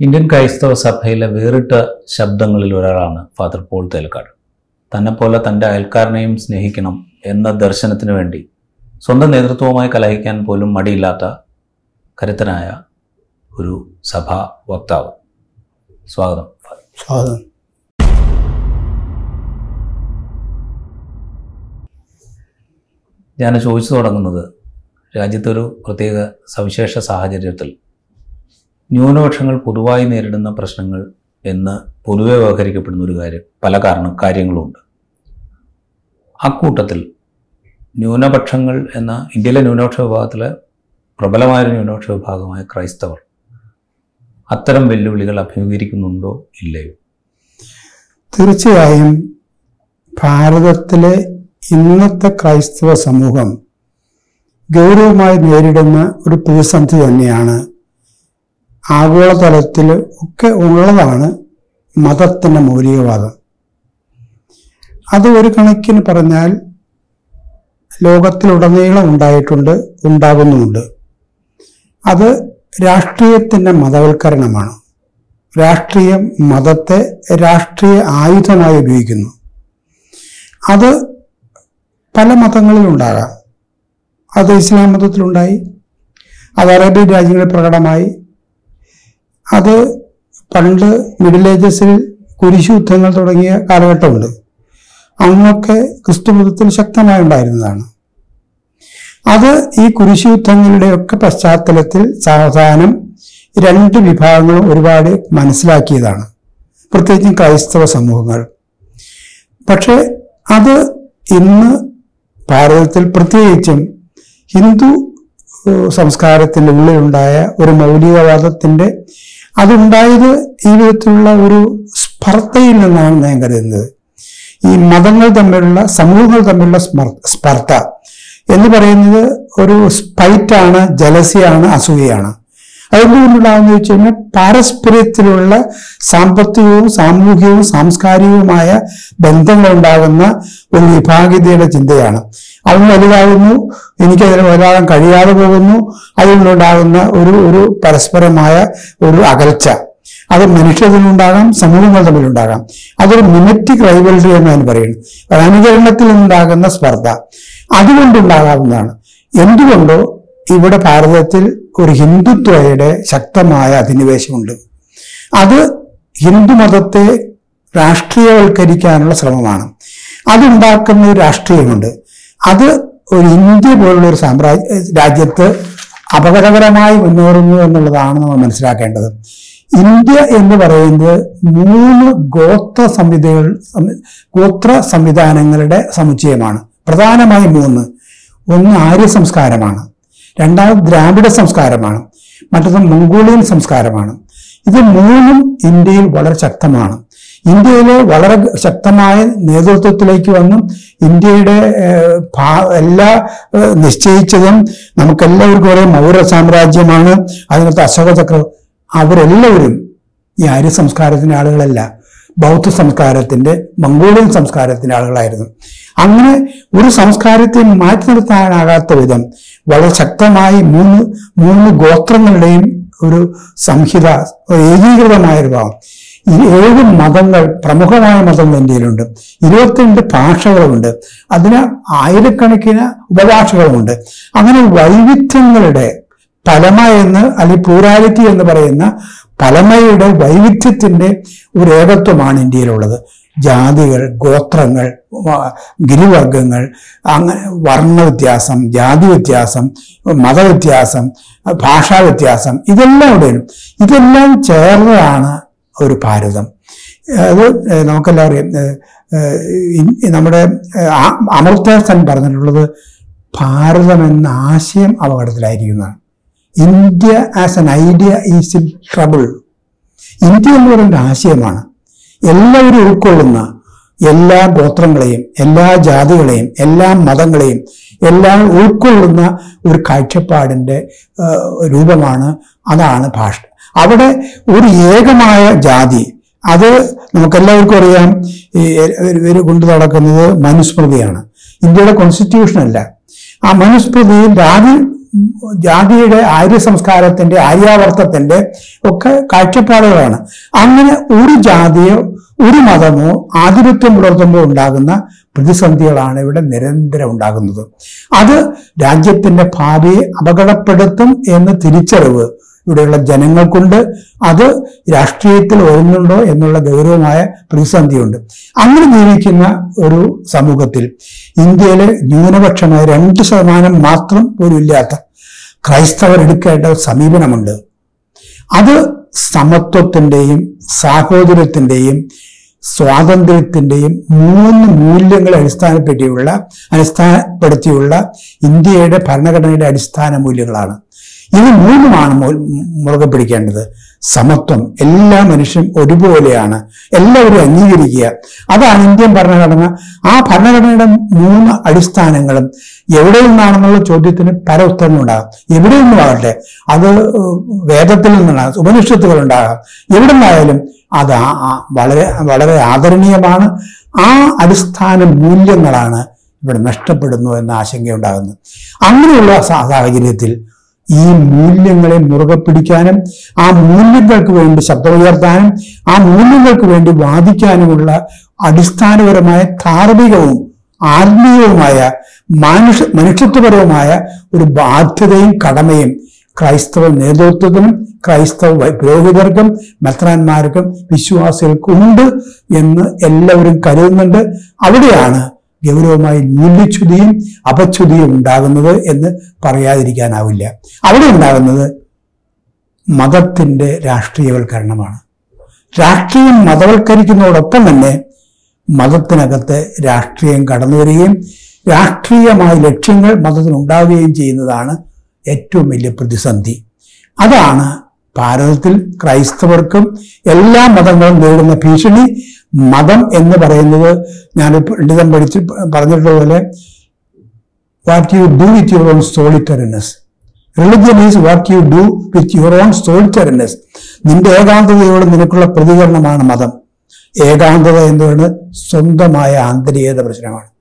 Indian ക്രൈസ്തവ സഭയിലെ വേറിട്ട ശബ്ദങ്ങളിൽ ഒരാളാണ് ഫാദർ പോൾ തേൽക്കാട്. തന്നെപ്പോലെ തന്റെ അയൽക്കാരനെയും സ്നേഹിക്കണം എന്ന ദർശനത്തിന് വേണ്ടി സ്വന്തം നേതൃത്വവുമായി കലഹിക്കാൻ പോലും മടിയില്ലാത്ത കരുത്തനായ ഒരു സഭാ വക്താവ്. സ്വാഗതം സ്വാഗതം. ഞാൻ ചോദിച്ചു തുടങ്ങുന്നത് രാജ്യത്തൊരു പ്രത്യേക സവിശേഷ സാഹചര്യത്തിൽ ന്യൂനപക്ഷങ്ങൾ പൊതുവായി നേരിടുന്ന പ്രശ്നങ്ങൾ എന്ന് പൊതുവെ വ്യവഹരിക്കപ്പെടുന്ന ഒരു കാര്യം പല കാരണം കാര്യങ്ങളുമുണ്ട്. അക്കൂട്ടത്തിൽ ന്യൂനപക്ഷങ്ങൾ എന്ന ഇന്ത്യയിലെ ന്യൂനപക്ഷ വിഭാഗത്തിലെ പ്രബലമായൊരു ന്യൂനപക്ഷ വിഭാഗമായ ക്രൈസ്തവർ അത്തരം വെല്ലുവിളികൾ അഭിമുഖീകരിക്കുന്നുണ്ടോ ഇല്ലയോ? തീർച്ചയായും ഭാരതത്തിലെ ഇന്നത്തെ ക്രൈസ്തവ സമൂഹം ഗൗരവമായി നേരിടുന്ന ഒരു പ്രതിസന്ധി തന്നെയാണ് ആഗോളതലത്തിൽ ഒക്കെ ഉള്ളതാണ് മതത്തിന്റെ മൗലികവാദം. അത് ഒരു കണക്കിന് പറഞ്ഞാൽ ലോകത്തിലുടനീളം ഉണ്ടായിട്ടുണ്ട് ഉണ്ടാകുന്നുമുണ്ട്. അത് രാഷ്ട്രീയത്തിന്റെ മതവൽക്കരണമാണ്. രാഷ്ട്രീയം മതത്തെ രാഷ്ട്രീയ ആയുധമായി ഉപയോഗിക്കുന്നു. അത് പല മതങ്ങളിലുണ്ടാകാം. അത് ഇസ്ലാം മതത്തിലുണ്ടായി അത് അറേബ്യൻ രാജ്യങ്ങളിൽ പ്രകടമായി അത് പണ്ട് മിഡിൽ ഏജസിൽ കുരിശുയുദ്ധങ്ങൾ തുടങ്ങിയ കാലഘട്ടമുണ്ട്. അന്നൊക്കെ ക്രിസ്തു മതത്തിൽ ശക്തമായി ഉണ്ടായിരുന്നതാണ്. അത് ഈ കുരിശുയുദ്ധങ്ങളുടെയൊക്കെ പശ്ചാത്തലത്തിൽ സാവധാനം രണ്ട് വിഭാഗങ്ങളും ഒരുപാട് മനസ്സിലാക്കിയതാണ്. പ്രത്യേകിച്ചും ക്രൈസ്തവ സമൂഹങ്ങൾ. പക്ഷെ അത് ഇന്ന് ഭാരതത്തിൽ പ്രത്യേകിച്ചും ഹിന്ദു സംസ്കാരത്തിന്റെ ഉള്ളിലുണ്ടായ ഒരു മൗലികവാദത്തിന്റെ അതുണ്ടായത് ഈ വിധത്തിലുള്ള ഒരു സ്പർദ്ധയിൽ നിന്നാണ് ഞാൻ കരുതുന്നത്. ഈ മതങ്ങൾ തമ്മിലുള്ള സമൂഹങ്ങൾ തമ്മിലുള്ള സ്പർദ്ധ എന്ന് പറയുന്നത് ഒരു സ്പൈറ്റാണ് ജലസിയാണ് അസൂയയാണ്. അതെന്തുകൊണ്ടുണ്ടാകുന്ന ചോദിച്ചു കഴിഞ്ഞാൽ പാരസ്പര്യത്തിലുള്ള സാമ്പത്തികവും സാമൂഹികവും സാംസ്കാരികവുമായ ബന്ധങ്ങൾ ഉണ്ടാകുന്ന ഒരു വിഭാഗീയതയുടെ ചിന്തയാണ്. അവൻ വലുതാകുന്നു എനിക്കതിന് വലുതാകാൻ കഴിയാതെ പോകുന്നു അതുകൊണ്ടുണ്ടാകുന്ന ഒരു ഒരു പരസ്പരമായ ഒരു അകൽച്ച. അത് മനുഷ്യത്തിനുണ്ടാകാം സമൂഹങ്ങൾ തമ്മിലുണ്ടാകാം. അതൊരു മിമറ്റിക് റൈവൽറി ഞാൻ പറയുന്നത് പറയുന്നു അനുകരണത്തിൽ നിന്നുണ്ടാകുന്ന സ്പർദ്ധ. അതുകൊണ്ടുണ്ടാകാവുന്നതാണ്. എന്തുകൊണ്ടോ ഇവിടെ ഭാരതത്തിൽ ഒരു ഹിന്ദുത്വയുടെ ശക്തമായ അധിനിവേശമുണ്ട്. അത് ഹിന്ദുമതത്തെ രാഷ്ട്രീയവൽക്കരിക്കാനുള്ള ശ്രമമാണ്. അതുണ്ടാക്കുന്ന ഒരു രാഷ്ട്രീയമുണ്ട്. അത് ഒരു ഇന്ത്യ പോലുള്ള ഒരു സാമ്രാജ്യ രാജ്യത്ത് അപകടകരമായി മുന്നേറുന്നു എന്നുള്ളതാണ് നമ്മൾ മനസ്സിലാക്കേണ്ടത്. ഇന്ത്യ എന്ന് പറയുന്നത് മൂന്ന് ഗോത്ര സംവിധകൾ ഗോത്ര സംവിധാനങ്ങളുടെ സമുച്ചയമാണ്. പ്രധാനമായും മൂന്ന്. ഒന്ന് ആര്യ സംസ്കാരമാണ് രണ്ടാമത് ദ്രാവിഡ സംസ്കാരമാണ്. മറ്റൊന്ന് മംഗോളിയൻ സംസ്കാരമാണ്. ഇത് മൂന്നും ഇന്ത്യയിൽ വളരെ ശക്തമാണ്. ഇന്ത്യയിലെ വളരെ ശക്തമായ നേതൃത്വത്തിലേക്ക് വന്നും ഇന്ത്യയുടെ എല്ലാ നിശ്ചയിച്ചതും നമുക്കെല്ലാവർക്കും ഒരേ മൗര്യ സാമ്രാജ്യമാണ്. അതിനകത്ത് അശോക ചക്ര അവരെല്ലാവരും ഈ ആര്യ സംസ്കാരത്തിന്റെ ആളുകളല്ല. ബൗദ്ധ സംസ്കാരത്തിന്റെ മംഗോളിയൻ സംസ്കാരത്തിന്റെ ആളുകളായിരുന്നു. അങ്ങനെ ഒരു സംസ്കാരത്തെ മാറ്റി നിർത്താനാകാത്ത വിധം വളരെ ശക്തമായി മൂന്ന് മൂന്ന് ഗോത്രങ്ങളുടെയും ഒരു സംഹിത ഏകീകൃതമായ ഒരു ഭാവം. ഈ ഏഴ് മതങ്ങൾ പ്രമുഖമായ മതങ്ങൾ ഇന്ത്യയിലുണ്ട് ഇരുപത്തിരണ്ട് ഭാഷകളുമുണ്ട്. അതിന് ആയിരക്കണക്കിന് ഉപഭാഷകളുമുണ്ട്. അങ്ങനെ വൈവിധ്യങ്ങളുടെ പലമ എന്ന് അല്ലെങ്കിൽ പ്ലൂരാലിറ്റി എന്ന് പറയുന്ന പലമയുടെ വൈവിധ്യത്തിന്റെ ഒരു ഏകത്വമാണ് ഇന്ത്യയിലുള്ളത്. ജാതികൾ ഗോത്രങ്ങൾ ഗിരിവർഗങ്ങൾ അങ്ങനെ വർണവ്യത്യാസം ജാതി വ്യത്യാസം മതവ്യത്യാസം ഭാഷാ വ്യത്യാസം ഇതെല്ലാം ഇവിടെ വരും. ഇതെല്ലാം ചേർന്നതാണ് ഒരു ഭാരതം. അത് നമുക്കെല്ലാം അറിയാം. നമ്മുടെ ഏഹ് ആ- അമർത്യ സെൻ പറഞ്ഞിട്ടുള്ളത് ഭാരതം എന്ന ആശയം അപകടത്തിലായിരിക്കുന്നതാണ്. India as an idea is in trouble India എന്ന് പറയുന്ന ആശയമാണ്. എല്ലാവരും ഉൾക്കൊള്ളുന്ന എല്ലാ ഗോത്രങ്ങളെയും എല്ലാ ജാതികളെയും എല്ലാ മതങ്ങളെയും എല്ലാം ഉൾക്കൊള്ളുന്ന ഒരു കാഴ്ചപ്പാടിന്റെ രൂപമാണ് അതാണ് ഭാഷ അവിടെ ഒരു ഏകമായ ജാതി അത് നമുക്കെല്ലാവർക്കും അറിയാം ഇവർ കൊണ്ടു നടക്കുന്നത് മനുസ്മൃതിയാണ്. ഇന്ത്യയുടെ കോൺസ്റ്റിറ്റ്യൂഷൻ അല്ല. ആ മനുസ്മൃതിയിൽ ജാതി ജാതിയുടെ ആര്യ സംസ്കാരത്തിന്റെ ആര്യാവർത്തത്തിന്റെ ഒക്കെ കാഴ്ചപ്പാടുകളാണ്. അങ്ങനെ ഒരു ജാതിയോ ഒരു മതമോ ആധിപത്യം പുലർത്തുമ്പോൾ ഉണ്ടാകുന്ന പ്രതിസന്ധികളാണ് ഇവിടെ നിരന്തരം ഉണ്ടാകുന്നത്. അത് രാജ്യത്തിന്റെ ഭാവിയെ അപകടപ്പെടുത്തും എന്ന തിരിച്ചറിവ് ഇവിടെയുള്ള ജനങ്ങൾക്കുണ്ട്. അത് രാഷ്ട്രീയത്തിൽ വരുന്നുണ്ടോ എന്നുള്ള ഗൗരവമായ പ്രതിസന്ധിയുണ്ട്. അങ്ങനെ ജീവിക്കുന്ന ഒരു സമൂഹത്തിൽ ഇന്ത്യയിലെ ന്യൂനപക്ഷമായ രണ്ട് ശതമാനം മാത്രം പോലും ഇല്ലാത്ത ക്രൈസ്തവർ എടുക്കേണ്ട സമീപനമുണ്ട്. അത് സമത്വത്തിന്റെയും സാഹോദര്യത്തിന്റെയും സ്വാതന്ത്ര്യത്തിന്റെയും മൂന്ന് മൂല്യങ്ങളെ അടിസ്ഥാനപ്പെട്ടിയുള്ള അടിസ്ഥാനപ്പെടുത്തിയുള്ള ഇന്ത്യയുടെ ഭരണഘടനയുടെ അടിസ്ഥാന മൂല്യങ്ങളാണ്. ഇത് മൂന്നുമാണ് മുറുകെ പിടിക്കേണ്ടത്. സമത്വം. എല്ലാ മനുഷ്യരും ഒരുപോലെയാണ്. എല്ലാവരും അംഗീകരിക്കുക. അതാണ് ഇന്ത്യൻ ഭരണഘടന. ആ ഭരണഘടനയുടെ മൂന്ന് അടിസ്ഥാനങ്ങളും എവിടെ നിന്നാണെന്നുള്ള ചോദ്യത്തിന് പല ഉത്തരങ്ങൾ ഉണ്ടാകാം. എവിടെ നിന്നും ആകട്ടെ അത് വേദത്തിൽ നിന്നുണ്ടാകാം ഉപനിഷത്തുകൾ ഉണ്ടാകാം. എവിടെ നിന്നായാലും അത് വളരെ വളരെ ആദരണീയമാണ്. ആ അടിസ്ഥാന മൂല്യങ്ങളാണ് ഇവിടെ നഷ്ടപ്പെടുന്നു എന്ന ആശങ്കയുണ്ടാകുന്നു അങ്ങനെയുള്ള സാഹചര്യത്തിൽ ഈ മൂല്യങ്ങളെ മുറുകെ പിടിക്കാനും ആ മൂല്യങ്ങൾക്ക് വേണ്ടി ശബ്ദമുയർത്താനും ആ മൂല്യങ്ങൾക്ക് വേണ്ടി വാദിക്കാനുമുള്ള അടിസ്ഥാനപരമായ ധാർമ്മികവും ആത്മീയവുമായ മനുഷ്യ മനുഷ്യത്വപരവുമായ ഒരു ബാധ്യതയും കടമയും ക്രൈസ്തവ നേതൃത്വത്തിനും ക്രൈസ്തവ പുരോഹിതർക്കും മെത്രാന്മാർക്കും വിശ്വാസികൾക്കും ഉണ്ട് എന്ന് എല്ലാവരും കരുതുന്നുണ്ട്. അവിടെയാണ് ഗൗരവമായി മൂല്യച്യുതിയും അപച്യുതിയും ഉണ്ടാകുന്നത് എന്ന് പറയാതിരിക്കാനാവില്ല. അവിടെ ഉണ്ടാകുന്നത് മതത്തിന്റെ രാഷ്ട്രീയവൽക്കരണമാണ്. രാഷ്ട്രീയം മതവൽക്കരിക്കുന്നതോടൊപ്പം തന്നെ മതത്തിനകത്ത് രാഷ്ട്രീയം കടന്നു വരികയും രാഷ്ട്രീയമായ ലക്ഷ്യങ്ങൾ മതത്തിനുണ്ടാവുകയും ചെയ്യുന്നതാണ് ഏറ്റവും വലിയ പ്രതിസന്ധി. അതാണ് ഭാരതത്തിൽ ക്രൈസ്തവർക്കും എല്ലാ മതങ്ങളും നേരിടുന്ന ഭീഷണി മതം എന്ന് പറയുന്നത് ഞാൻ പണ്ഡിതം പഠിച്ച് പറഞ്ഞിട്ടുള്ളതുപോലെ what you do with your own solitariness religion is what you do with your own solitariness നിന്റെ ഏകാന്തതയോട് നിനക്കുള്ള പ്രതികരണമാണ് മതം. ഏകാന്തത പറയുന്നത് സ്വന്തമായ ആന്തരികത പ്രശ്നമാണ്.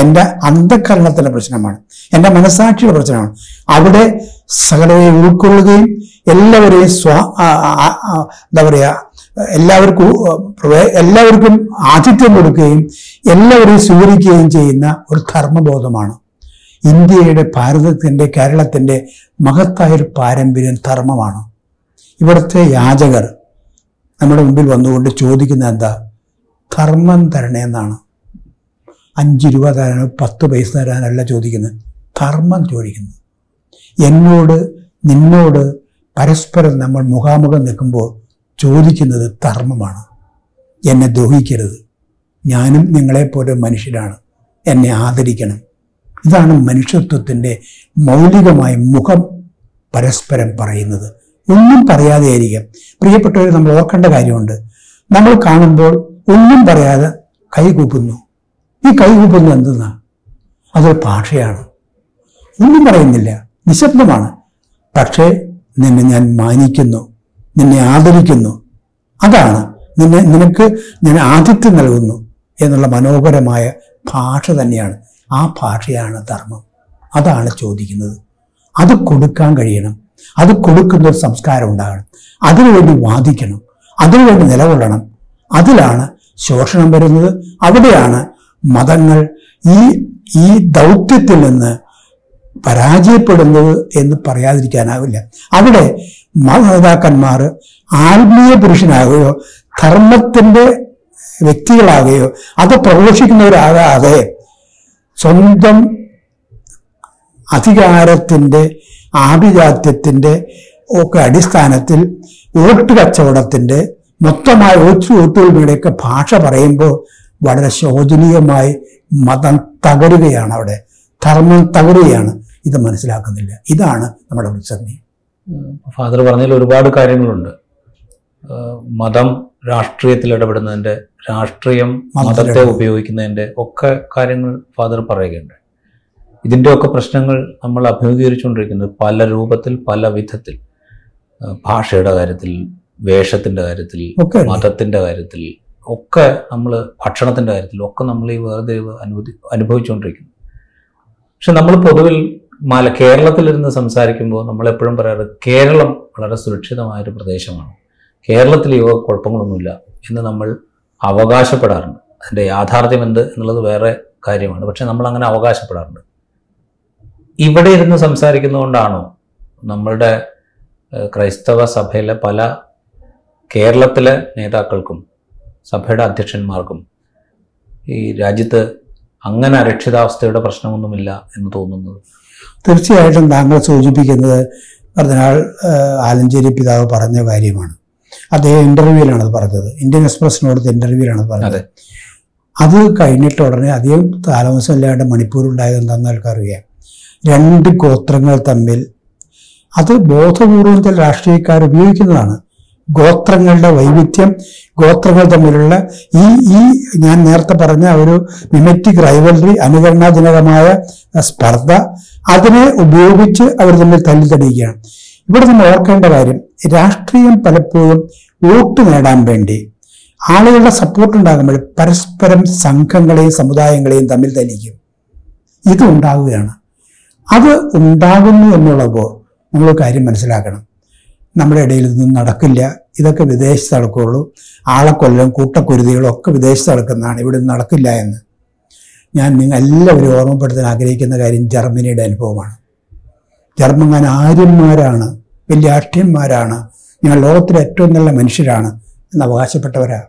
എന്റെ അന്ധകരണത്തിന്റെ പ്രശ്നമാണ്. എന്റെ മനസാക്ഷിയുടെ പ്രശ്നമാണ്. അവിടെ സകലരെ ഉൾക്കൊള്ളുകയും എല്ലാവരെയും സ്വ എന്താ പറയുക എല്ലാവർക്കും എല്ലാവർക്കും ആതിഥ്യം കൊടുക്കുകയും എല്ലാവരെയും സ്വീകരിക്കുകയും ചെയ്യുന്ന ഒരു ധർമ്മബോധമാണ്. ഇന്ത്യയുടെ ഭാരതത്തിന്റെ കേരളത്തിന്റെ മഹത്തായ ഒരു പാരമ്പര്യം ധർമ്മമാണ്. ഇവിടുത്തെ യാചകർ നമ്മുടെ മുമ്പിൽ വന്നുകൊണ്ട് ചോദിക്കുന്നത് എന്താ? ധർമ്മം തരണേ എന്നാണ്. അഞ്ച് രൂപ തരാനോ പത്ത് പൈസ തരാനല്ല ചോദിക്കുന്നത്. കർമ്മം ചോദിക്കുന്നു. എന്നോട് നിന്നോട് പരസ്പരം നമ്മൾ മുഖാമുഖം നിൽക്കുമ്പോൾ ചോദിക്കുന്നത് ധർമ്മമാണ്. എന്നെ ദ്രോഹിക്കരുത് ഞാനും നിങ്ങളെപ്പോലെ മനുഷ്യരാണ്. എന്നെ ആദരിക്കണം. ഇതാണ് മനുഷ്യത്വത്തിന്റെ മൗലികമായ മുഖം പരസ്പരം പറയുന്നത്. ഒന്നും പറയാതെ ആയിരിക്കാം. പ്രിയപ്പെട്ടവർ നമ്മൾ ഓർക്കേണ്ട കാര്യമുണ്ട്. നമ്മൾ കാണുമ്പോൾ ഒന്നും പറയാതെ കൈകൂപ്പുന്നു. ഈ കൈകൂപ്പുന്നത് എന്തെന്നാ? അതൊരു ഭാഷയാണ്. ഒന്നും പറയുന്നില്ല. നിശബ്ദമാണ്. പക്ഷേ നിന്നെ ഞാൻ മാനിക്കുന്നു. നിന്നെ ആദരിക്കുന്നു. അതാണ്. നിന്നെ നിനക്ക് ഞാൻ ആതിഥ്യം നൽകുന്നു എന്നുള്ള മനോഹരമായ ഭാഷ തന്നെയാണ്. ആ ഭാഷയാണ് ധർമ്മം. അതാണ് ചോദിക്കുന്നത്. അത് കൊടുക്കാൻ കഴിയണം. അത് കൊടുക്കുന്ന ഒരു സംസ്കാരം ഉണ്ടാകണം. അതിനുവേണ്ടി വാദിക്കണം. അതിനുവേണ്ടി നിലകൊള്ളണം. അതിലാണ് ശോഷണം വരുന്നത്. അവിടെയാണ് മതങ്ങൾ ഈ ഈ ദൗത്യത്തിൽ നിന്ന് പരാജയപ്പെടുന്നത് എന്ന് പറയാതിരിക്കാനാവില്ല. അവിടെ മാതാപിതാക്കന്മാർ ആത്മീയ പുരുഷനാകുകയോ ധർമ്മത്തിന്റെ വ്യക്തികളാകുകയോ അത് പ്രഘോഷിക്കുന്നവരാകാതെ സ്വന്തം അധികാരത്തിന്റെ ആഭിജാത്യത്തിന്റെ ഒക്കെ അടിസ്ഥാനത്തിൽ വോട്ട് കച്ചവടത്തിന്റെ മൊത്തമായ ഒച്ചു വോട്ടുകളുടെയൊക്കെ ഭാഷ പറയുമ്പോൾ വളരെ ശോചനീയമായി മതം തകരുകയാണ് അവിടെ. ധർമ്മം തകരുകയാണ്. ഇത് മനസ്സിലാക്കുന്നില്ല. ഇതാണ് നമ്മുടെ പ്രതിസന്ധി. ഫാദർ പറഞ്ഞതിൽ ഒരുപാട് കാര്യങ്ങളുണ്ട്. മതം രാഷ്ട്രീയത്തിൽ ഇടപെടുന്നതിന്റെ രാഷ്ട്രീയം മതത്തെ ഉപയോഗിക്കുന്നതിന്റെ ഒക്കെ കാര്യങ്ങൾ ഫാദർ പറയുകയുണ്ട്. ഇതിന്റെയൊക്കെ പ്രശ്നങ്ങൾ നമ്മൾ അഭിമുഖീകരിച്ചുകൊണ്ടിരിക്കുന്നത് പല രൂപത്തിൽ പല വിധത്തിൽ. ഭാഷയുടെ കാര്യത്തിൽ വേഷത്തിന്റെ കാര്യത്തിൽ മതത്തിന്റെ കാര്യത്തിൽ ഒക്കെ നമ്മൾ ഭക്ഷണത്തിന്റെ കാര്യത്തിൽ ഒക്കെ നമ്മൾ ഈ വേറെ അനുഭൂതി അനുഭവിച്ചുകൊണ്ടിരിക്കുന്നു. പക്ഷെ നമ്മൾ പൊതുവിൽ മല കേരളത്തിലിരുന്ന് സംസാരിക്കുമ്പോൾ നമ്മളെപ്പോഴും പറയാറ് കേരളം വളരെ സുരക്ഷിതമായൊരു പ്രദേശമാണ്. കേരളത്തിൽ യുവ കുഴപ്പങ്ങളൊന്നുമില്ല എന്ന് നമ്മൾ അവകാശപ്പെടാറുണ്ട്. അതിന്റെ യാഥാർത്ഥ്യം എന്ത് എന്നുള്ളത് വേറെ കാര്യമാണ്. പക്ഷെ നമ്മൾ അങ്ങനെ അവകാശപ്പെടാറുണ്ട്. ഇവിടെ ഇരുന്ന് സംസാരിക്കുന്നതുകൊണ്ടാണോ നമ്മളുടെ ക്രൈസ്തവ സഭയിലെ പല കേരളത്തിലെ നേതാക്കൾക്കും സഭയുടെ അധ്യക്ഷന്മാർക്കും ഈ രാജ്യത്ത് അങ്ങനെ അരക്ഷിതാവസ്ഥയുടെ പ്രശ്നമൊന്നുമില്ല എന്ന് തോന്നുന്നത്. തീർച്ചയായിട്ടും താങ്കൾ സൂചിപ്പിക്കുന്നത് പറഞ്ഞാൽ ആലഞ്ചേരി പിതാവ് പറഞ്ഞ കാര്യമാണ്. അദ്ദേഹം ഇന്റർവ്യൂവിലാണ് അത് പറഞ്ഞത്. ഇന്ത്യൻ എക്സ്പ്രസിനോട് ഇന്റർവ്യൂവിലാണ് അത് പറഞ്ഞത്. അതെ. കഴിഞ്ഞിട്ട് ഉടനെ അധികം താമസമില്ലാണ്ട് മണിപ്പൂർ ഉണ്ടായത് എന്താണെന്ന് ആൾക്കറിയാം രണ്ട് ഗോത്രങ്ങൾ തമ്മിൽ അത് ബോധപൂർവം രാഷ്ട്രീയക്കാർ ഉപയോഗിക്കുന്നതാണ്. ഗോത്രങ്ങളുടെ വൈവിധ്യം ഗോത്രങ്ങൾ തമ്മിലുള്ള ഈ ഈ ഞാൻ നേരത്തെ പറഞ്ഞ ഒരു മിമറ്റിക് റൈവൽറി അനുകരണാജനകമായ സ്പർദ്ധ അതിനെ ഉപയോഗിച്ച് അവർ തമ്മിൽ തല്ലിത്തെടിയുകയാണ്. ഇവിടെ നമ്മൾ ഓർക്കേണ്ട കാര്യം രാഷ്ട്രീയം പലപ്പോഴും വോട്ട് നേടാൻ വേണ്ടി ആളുകളുടെ സപ്പോർട്ട് ഉണ്ടാകുമ്പോൾ പരസ്പരം സംഘങ്ങളെയും സമുദായങ്ങളെയും തമ്മിൽ തല്ലിക്കും. ഇത് ഉണ്ടാവുകയാണ്. അത് ഉണ്ടാകുന്നു എന്നുള്ളപ്പോൾ നമ്മൾ കാര്യം മനസ്സിലാക്കണം. നമ്മുടെ ഇടയിൽ ഇതൊന്നും നടക്കില്ല. ഇതൊക്കെ വിദേശത്ത് നടക്കുകയുള്ളൂ. ആളക്കൊല്ലം കൂട്ടക്കുരുതികളും ഒക്കെ വിദേശത്ത് നടക്കുന്നതാണ്. ഇവിടെ നടക്കില്ല എന്ന്. ഞാൻ നിങ്ങൾ എല്ലാവരും ഓർമ്മപ്പെടുത്താൻ ആഗ്രഹിക്കുന്ന കാര്യം ജർമ്മനിയുടെ അനുഭവമാണ്. ജർമ്മൻ ആര്യന്മാരാണ് വലിയ അഷ്ടന്മാരാണ് ഞങ്ങൾ ലോകത്തിലെ ഏറ്റവും നല്ല മനുഷ്യരാണ് എന്ന് അവകാശപ്പെട്ടവരാ.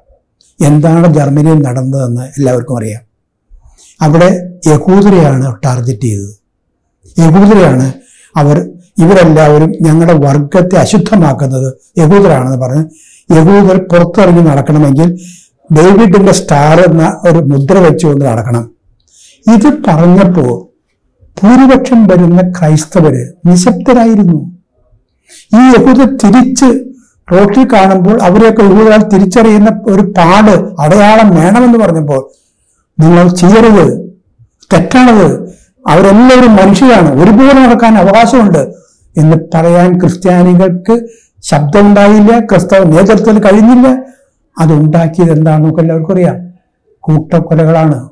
എന്താണ് ജർമ്മനിയിൽ നടന്നതെന്ന് എല്ലാവർക്കും അറിയാം. അവിടെ യഹൂദരെയാണ് ടാർഗറ്റ് ചെയ്തത്. യഹൂദരെയാണ് അവർ ഇവരെല്ലാവരും ഞങ്ങളുടെ വർഗത്തെ അശുദ്ധമാക്കുന്നത് യഹൂദരാണെന്ന് പറഞ്ഞ് യഹൂദർ പുറത്തിറങ്ങി നടക്കണമെങ്കിൽ ഡേവിഡിന്റെ സ്റ്റാർ എന്ന ഒരു മുദ്ര വെച്ചുകൊണ്ട് നടക്കണം. ഇത് പറഞ്ഞപ്പോൾ ഭൂരിപക്ഷം വരുന്ന ക്രൈസ്തവര് നിശബ്ദരായിരുന്നു. ഈ യഹൂദർ തിരിച്ച് റോട്ടിൽ കാണുമ്പോൾ അവരെയൊക്കെ യഹൂദരാൾ തിരിച്ചറിയുന്ന ഒരു പാട് അടയാളം വേണമെന്ന് പറഞ്ഞപ്പോൾ നിങ്ങൾ ചെയ്യരുത് തെറ്റാണത്. അവരെല്ലാവരും മനുഷ്യരാണ്. ഒരുപോലെ നടക്കാൻ അവകാശമുണ്ട്. എന്ന് പറയാൻ ക്രിസ്ത്യാനികൾക്ക് ശബ്ദമുണ്ടായില്ല ക്രിസ്തവ നേതൃത്വത്തിൽ കഴിഞ്ഞില്ല. അതുണ്ടാക്കിയത് എന്താണെന്ന് നമുക്ക് എല്ലാവർക്കും അറിയാം. കൂട്ടക്കൊലകളാണ്.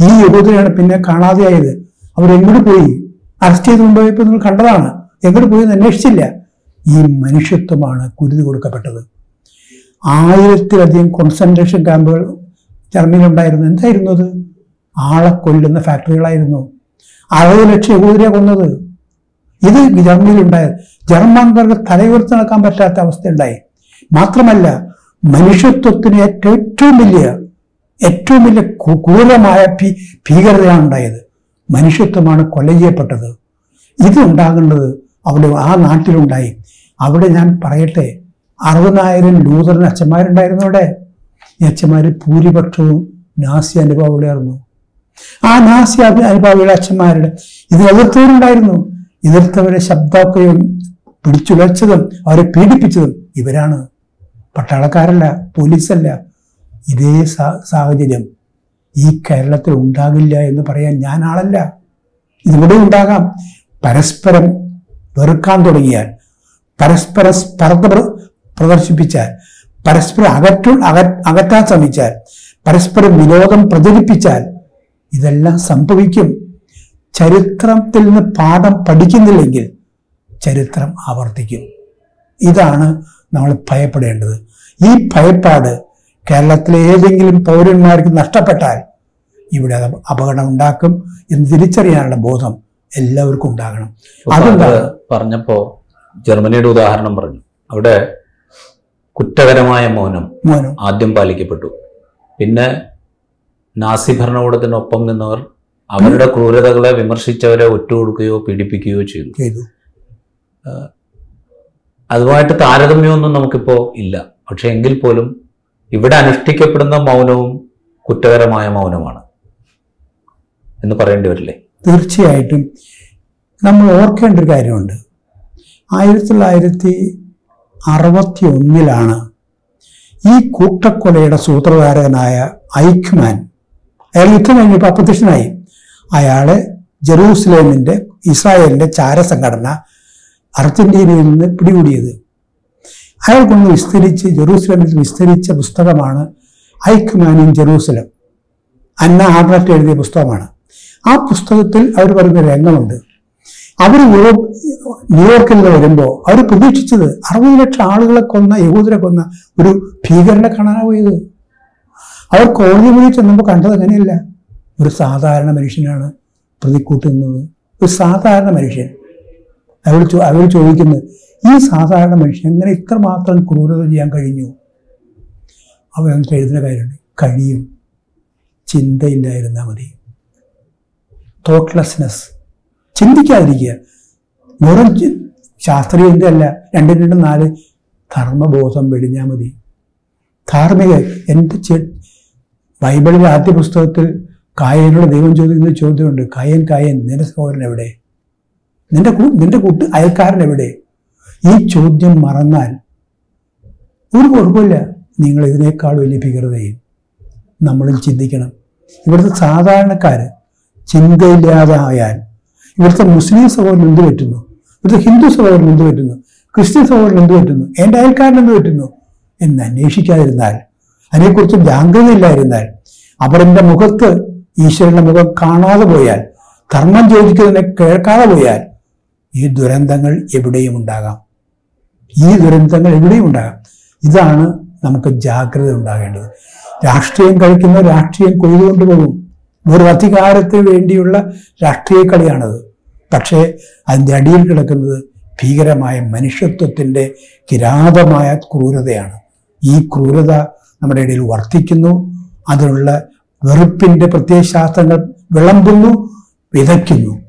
ഈ യഹൂദരെയാണ് പിന്നെ കാണാതെയായത്. അവരെങ്ങോട്ട് പോയി? അറസ്റ്റ് ചെയ്ത് കൊണ്ടുപോയപ്പോൾ നിങ്ങൾ കണ്ടതാണ്. എങ്ങോട്ട് പോയി എന്ന് അന്വേഷിച്ചില്ല. ഈ മനുഷ്യത്വമാണ് കുരുതി കൊടുക്കപ്പെട്ടത്. ആയിരത്തിലധികം കോൺസെൻട്രേഷൻ ക്യാമ്പുകൾ ജർമ്മനിയിൽ ഉണ്ടായിരുന്നു. എന്തായിരുന്നു അത്? ആളെ കൊല്ലുന്ന ഫാക്ടറികളായിരുന്നു അറുപത് ലക്ഷം യഹൂദരെ കൊന്നത്. ഇത് ജർമ്മനിയിലുണ്ടായത് ജർമ്മൻകാർക്ക് തലയുയർത്തി നടക്കാൻ പറ്റാത്ത അവസ്ഥയുണ്ടായി. മാത്രമല്ല മനുഷ്യത്വത്തിന് ഏറ്റവും വലിയ ഏറ്റവും വലിയ ക്രൂരമായ ഭീകരതയാണ് ഉണ്ടായത്. മനുഷ്യത്വമാണ് കൊല ചെയ്യപ്പെട്ടത്. ഇത് ഉണ്ടാകേണ്ടത് അവിടെ ആ നാട്ടിലുണ്ടായി. അവിടെ ഞാൻ പറയട്ടെ അറുപതിനായിരം ലൂതറൻ അച്ഛന്മാരുണ്ടായിരുന്നു അവിടെ. ഈ അച്ഛന്മാർ ഭൂരിപക്ഷവും നാസി അനുഭവങ്ങളായിരുന്നു ആ നാസി അനുഭാവികളുടെ അച്ഛന്മാരുടെ ഇത് എതിർത്തവരുണ്ടായിരുന്നു. എതിർത്തവരെ ശബ്ദാക്കുകയും പിടിച്ചുലച്ചതും അവരെ പീഡിപ്പിച്ചതും ഇവരാണ്. പട്ടാളക്കാരല്ല പോലീസല്ല. ഇതേ സാഹചര്യം ഈ കേരളത്തിൽ ഉണ്ടാകില്ല എന്ന് പറയാൻ ഞാൻ ആളല്ല. ഇതിവിടെ ഉണ്ടാകാം. പരസ്പരം വെറുക്കാൻ തുടങ്ങിയാൽ പരസ്പര സ്പർദ്ധ പ്ര- പ്രദർശിപ്പിച്ചാൽ പരസ്പരം അകറ്റു അക അകറ്റാൻ ശ്രമിച്ചാൽ പരസ്പരം വിനോദം പ്രചരിപ്പിച്ചാൽ ഇതെല്ലാം സംഭവിക്കും. ചരിത്രത്തിൽ നിന്ന് പാഠം പഠിക്കുന്നില്ലെങ്കിൽ ചരിത്രം ആവർത്തിക്കും. ഇതാണ് നമ്മൾ ഭയപ്പെടേണ്ടത്. ഈ ഭയപ്പാട് കേരളത്തിലെ ഏതെങ്കിലും പൗരന്മാർക്ക് നഷ്ടപ്പെട്ടാൽ ഇവിടെ അപകടം ഉണ്ടാക്കും എന്ന് തിരിച്ചറിയാനുള്ള ബോധം എല്ലാവർക്കും ഉണ്ടാകണം. അതുകൊണ്ട് പറഞ്ഞപ്പോ ജർമ്മനിയുടെ ഉദാഹരണം പറഞ്ഞു. അവിടെ കുറ്റകരമായ മൗനം മൗനം. ആദ്യം പാലിക്കപ്പെട്ടു. പിന്നെ നാസി ഭരണകൂടത്തിനൊപ്പം നിന്നവർ അവരുടെ ക്രൂരതകളെ വിമർശിച്ചവരെ ഒറ്റുകൊടുക്കുകയോ പീഡിപ്പിക്കുകയോ ചെയ്തു. അതുമായിട്ട് താരതമ്യമൊന്നും നമുക്കിപ്പോ ഇല്ല. പക്ഷെ എങ്കിൽ പോലും ഇവിടെ അനുഷ്ഠിക്കപ്പെടുന്ന മൗനവും കുറ്റകരമായ മൗനമാണ്. എന്ന് പറയേണ്ടി വരില്ലേ? തീർച്ചയായിട്ടും. നമ്മൾ ഓർക്കേണ്ട ഒരു കാര്യമുണ്ട്. ആയിരത്തി തൊള്ളായിരത്തി അറുപത്തി ഒന്നിലാണ് ഈ കൂട്ടക്കൊലയുടെ സൂത്രധാരകനായ ഐക്മാൻ അയാൾ യുദ്ധം കഴിഞ്ഞപ്പോൾ അപ്രത്യക്ഷനായി. അയാളെ ജെറൂസലേമിന്റെ ഇസ്രായേലിന്റെ ചാരസംഘടന അർജന്റീനയിൽ നിന്ന് പിടികൂടിയത്. അയാൾക്കൊന്ന് വിസ്തരിച്ച് ജെറൂസലേമിൽ വിസ്തരിച്ച പുസ്തകമാണ് Eichmann in Jerusalem. Anna Arendt എഴുതിയ പുസ്തകമാണ്. ആ പുസ്തകത്തിൽ അവർ പറയുന്ന രംഗമുണ്ട്. അവർ യൂറോപ്പ് ന്യൂയോർക്കിൽ നിന്ന് വരുമ്പോൾ അവർ പ്രതീക്ഷിച്ചത് അറുപത് ലക്ഷം ആളുകളെ കൊന്ന യഹൂദരെ കൊന്ന ഒരു ഭീകരനെ കാണാനാണ് പോയത്. അവർ കോടതി മുന്നിൽ ചെന്നപ്പോൾ കണ്ടത് അങ്ങനെയല്ല. ഒരു സാധാരണ മനുഷ്യനാണ് പ്രതിക്കൂട്ടുന്നത് ഒരു സാധാരണ മനുഷ്യൻ. അവർ ചോ- അവർ ചോദിക്കുന്നത് ഈ സാധാരണ മനുഷ്യൻ എങ്ങനെ ഇത്രമാത്രം ക്രൂരത ചെയ്യാൻ കഴിഞ്ഞു? അവൻ എഴുതുന്ന കാര്യമുണ്ട്. കഴിയും. ചിന്തയില്ലായിരുന്നാൽ മതി. തോട്ട്ലെസ്നെസ് ചിന്തിക്കാതിരിക്കുക. വെറും ശാസ്ത്രീയ ചിന്തയല്ല. രണ്ടും രണ്ടും നാല്. ധർമ്മബോധം വെടിഞ്ഞാൽ മതി. ധാർമ്മിക എന്റെ ബൈബിളിലെ ആദ്യ പുസ്തകത്തിൽ കായനോട് ദൈവം ചോദിക്കുന്ന ചോദ്യമുണ്ട്. കായൻ കായൻ നിന്റെ സഹോദരൻ എവിടെ? നിന്റെ നിന്റെ കൂട്ട് അയൽക്കാരൻ എവിടെ? ഈ ചോദ്യം മറന്നാൽ ഒരു കുഴപ്പമില്ല. നിങ്ങൾ ഇതിനേക്കാൾ വലിയ ഭീകരതയും നമ്മളിൽ ചിന്തിക്കണം. ഇവിടുത്തെ സാധാരണക്കാർ ചിന്തയില്ലാതെ ആയാൽ ഇവിടുത്തെ മുസ്ലിം സഹോദരൻ എന്ത് പറ്റുന്നു? ഇവിടുത്തെ ഹിന്ദു സഹോദരൻ എന്ത് പറ്റുന്നു? ക്രിസ്ത്യൻ സഹോദരൻ എന്ത് പറ്റുന്നു? എന്റെ അയൽക്കാരൻ എന്ത് പറ്റുന്നു? എന്ന് അന്വേഷിക്കാതിരുന്നാൽ അതിനെക്കുറിച്ച് ജാഗ്രതയില്ലായിരുന്നാൽ അവരെന്റെ മുഖത്ത് ഈശ്വരന്റെ മുഖം കാണാതെ പോയാൽ ധർമ്മം ചോദിക്കുന്നതിനെ കേൾക്കാതെ പോയാൽ ഈ ദുരന്തങ്ങൾ എവിടെയും ഉണ്ടാകാം. ഈ ദുരന്തങ്ങൾ എവിടെയും ഉണ്ടാകാം. ഇതാണ് നമുക്ക് ജാഗ്രത ഉണ്ടാകേണ്ടത്. രാഷ്ട്രീയം കഴിക്കുന്ന രാഷ്ട്രീയം കൊയ്തുകൊണ്ട് പോകും. ഒരു അധികാരത്തിന് വേണ്ടിയുള്ള രാഷ്ട്രീയ കളിയാണത്. പക്ഷേ അതിന്റെ അടിയിൽ കിടക്കുന്നത് ഭീകരമായ മനുഷ്യത്വത്തിന്റെ കിരാതമായ ക്രൂരതയാണ്. ഈ ക്രൂരത നമ്മുടെ ഇടയിൽ വർദ്ധിക്കുന്നു. അതിനുള്ള വെറുപ്പിന്റെ പ്രത്യയശാസ്ത്രങ്ങൾ വിളമ്പുന്നു വിതയ്ക്കുന്നു.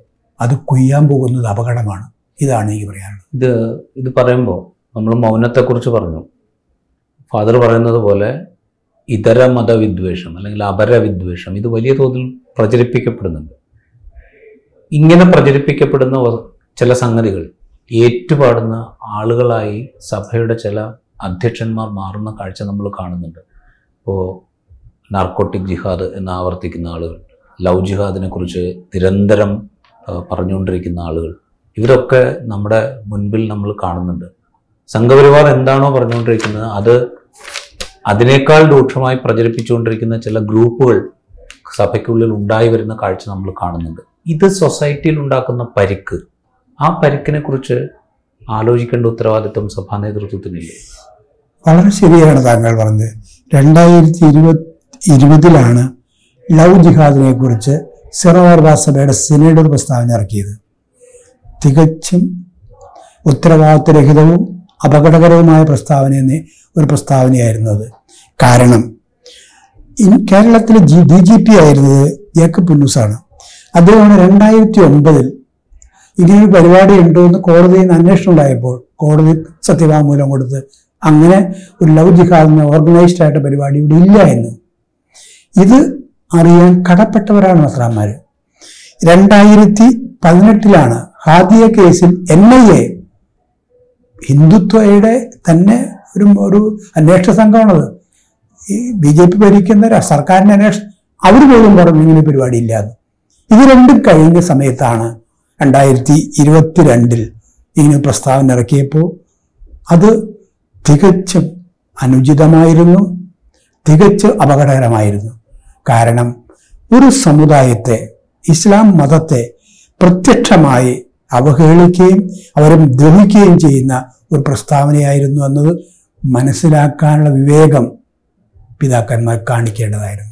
അത് കൊയ്യാൻ പോകുന്നത് അപകടമാണ്. ഇതാണ് എനിക്ക് പറയാനുള്ളത്. ഇത് ഇത് പറയുമ്പോൾ നമ്മൾ മൗനത്തെക്കുറിച്ച് പറഞ്ഞു. ഫാദർ പറയുന്നത് പോലെ ഇതര മതവിദ്വേഷം അല്ലെങ്കിൽ അപരവിദ്വേഷം ഇത് വലിയ തോതിൽ പ്രചരിപ്പിക്കപ്പെടുന്നുണ്ട്. ഇങ്ങനെ പ്രചരിപ്പിക്കപ്പെടുന്ന ചില സംഗതികൾ ഏറ്റുപാടുന്ന ആളുകളായി സഭയുടെ ചില അധ്യക്ഷന്മാർ മാറുന്ന കാഴ്ച നമ്മൾ കാണുന്നുണ്ട്. ഇപ്പോൾ നാർക്കോട്ടിക് ജിഹാദ് എന്ന് ആവർത്തിക്കുന്ന ആളുകൾ ലവ് ജിഹാദിനെ കുറിച്ച് നിരന്തരം പറഞ്ഞുകൊണ്ടിരിക്കുന്ന ആളുകൾ. ഇവരൊക്കെ നമ്മുടെ മുൻപിൽ നമ്മൾ കാണുന്നുണ്ട്. സംഘപരിവാർ എന്താണോ പറഞ്ഞുകൊണ്ടിരിക്കുന്നത് അത് അതിനേക്കാൾ രൂക്ഷമായി പ്രചരിപ്പിച്ചുകൊണ്ടിരിക്കുന്ന ചില ഗ്രൂപ്പുകൾ സഭയ്ക്കുള്ളിൽ ഉണ്ടായി വരുന്ന കാഴ്ച നമ്മൾ കാണുന്നുണ്ട്. ഇത് സൊസൈറ്റിയിൽ ഉണ്ടാക്കുന്ന പരിക്ക്. ആ പരിക്കിനെ കുറിച്ച് ആലോചിക്കേണ്ട ഉത്തരവാദിത്വം സഭാ നേതൃത്വത്തിനില്ലേ? വളരെ ശരിയാണ് താങ്കൾ പറഞ്ഞത്. രണ്ടായിരത്തി ഇരുപത് ഇരുപതിലാണ് ലവ് ജിഹാദിനെ കുറിച്ച് സിറോർബാ സഭയുടെ ഒരു പ്രസ്താവന ഇറക്കിയത്. തികച്ചും ഉത്തരവാദിത്വരഹിതവും അപകടകരവുമായ പ്രസ്താവന എന്ന ഒരു പ്രസ്താവനയായിരുന്നു അത് കാരണം കേരളത്തിലെ ജി ഡി ജി പി ആയിരുന്നത് ജേക്കബ് പുന്നൂസാണ് അദ്ദേഹമാണ് രണ്ടായിരത്തി ഒമ്പതിൽ ഇങ്ങനൊരു പരിപാടി ഉണ്ടോ എന്ന് കോടതിയിൽ നിന്ന് അന്വേഷണം ഉണ്ടായപ്പോൾ കോടതി സത്യവാങ്മൂലം കൊടുത്ത് അങ്ങനെ ഒരു ലവ് ജിഹാദിന് ഓർഗനൈസ്ഡ് ആയിട്ട് പരിപാടി ഇവിടെ ഇല്ല എന്ന് ഇത് അറിയാൻ കടപ്പെട്ടവരാണ് മസ്ലാന്മാർ രണ്ടായിരത്തി പതിനെട്ടിലാണ് ഹാദിയ കേസിൽ എൻ ഐ എ ഹിന്ദുത്വയുടെ തന്നെ ഒരു ഒരു അന്വേഷണ സംഘമാണത്. ഈ ബി ജെ പി ഭരിക്കുന്ന സർക്കാരിന്റെ അന്വേഷണം അവർ പോലും പറഞ്ഞു ഇങ്ങനെ പരിപാടി ഇല്ലാതെ. ഇത് രണ്ടും കഴിഞ്ഞ സമയത്താണ് രണ്ടായിരത്തി ഇരുപത്തി രണ്ടിൽ ഇങ്ങനെ പ്രസ്താവന ഇറക്കിയപ്പോൾ അത് തികച്ചും അനുചിതമായിരുന്നു തികച്ചും അപകടകരമായിരുന്നു. കാരണം ഒരു സമുദായത്തെ ഇസ്ലാം മതത്തെ പ്രത്യക്ഷമായി അവഹേളിക്കുകയും അവരും ദ്രോഹിക്കുകയും ചെയ്യുന്ന ഒരു പ്രസ്താവനയായിരുന്നു എന്നത് മനസ്സിലാക്കാനുള്ള വിവേകം പിതാക്കന്മാർ കാണിക്കേണ്ടതായിരുന്നു.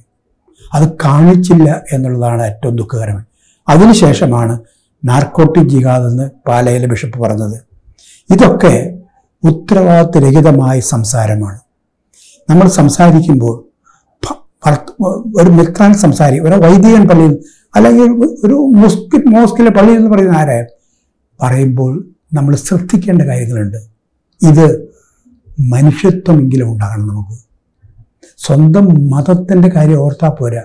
അത് കാണിച്ചില്ല എന്നുള്ളതാണ് ഏറ്റവും ദുഃഖകരം അതിനുശേഷമാണ് നാർക്കോട്ടിക് ജിഹാദ് എന്ന് പാലയിലെ ബിഷപ്പ് പറഞ്ഞത്. ഇതൊക്കെ ഉത്തരവാദിത്തരഹിതമായ സംസാരമാണ്. നമ്മൾ സംസാരിക്കുമ്പോൾ ഒരു മെത്രാൻ സംസാരി ഒരു വൈദികൻ പള്ളിയിൽ അല്ലെങ്കിൽ ഒരു മോസ്കി മോസ്കിലെ പള്ളി എന്ന് പറയുന്ന ആരെ? പറയുമ്പോൾ നമ്മൾ ശ്രദ്ധിക്കേണ്ട കാര്യങ്ങളുണ്ട്. ഇത് മനുഷ്യത്വമെങ്കിലും ഉണ്ടാകണം നമുക്ക്. സ്വന്തം മതത്തിന്റെ കാര്യം ഓർത്താൽ പോരാ.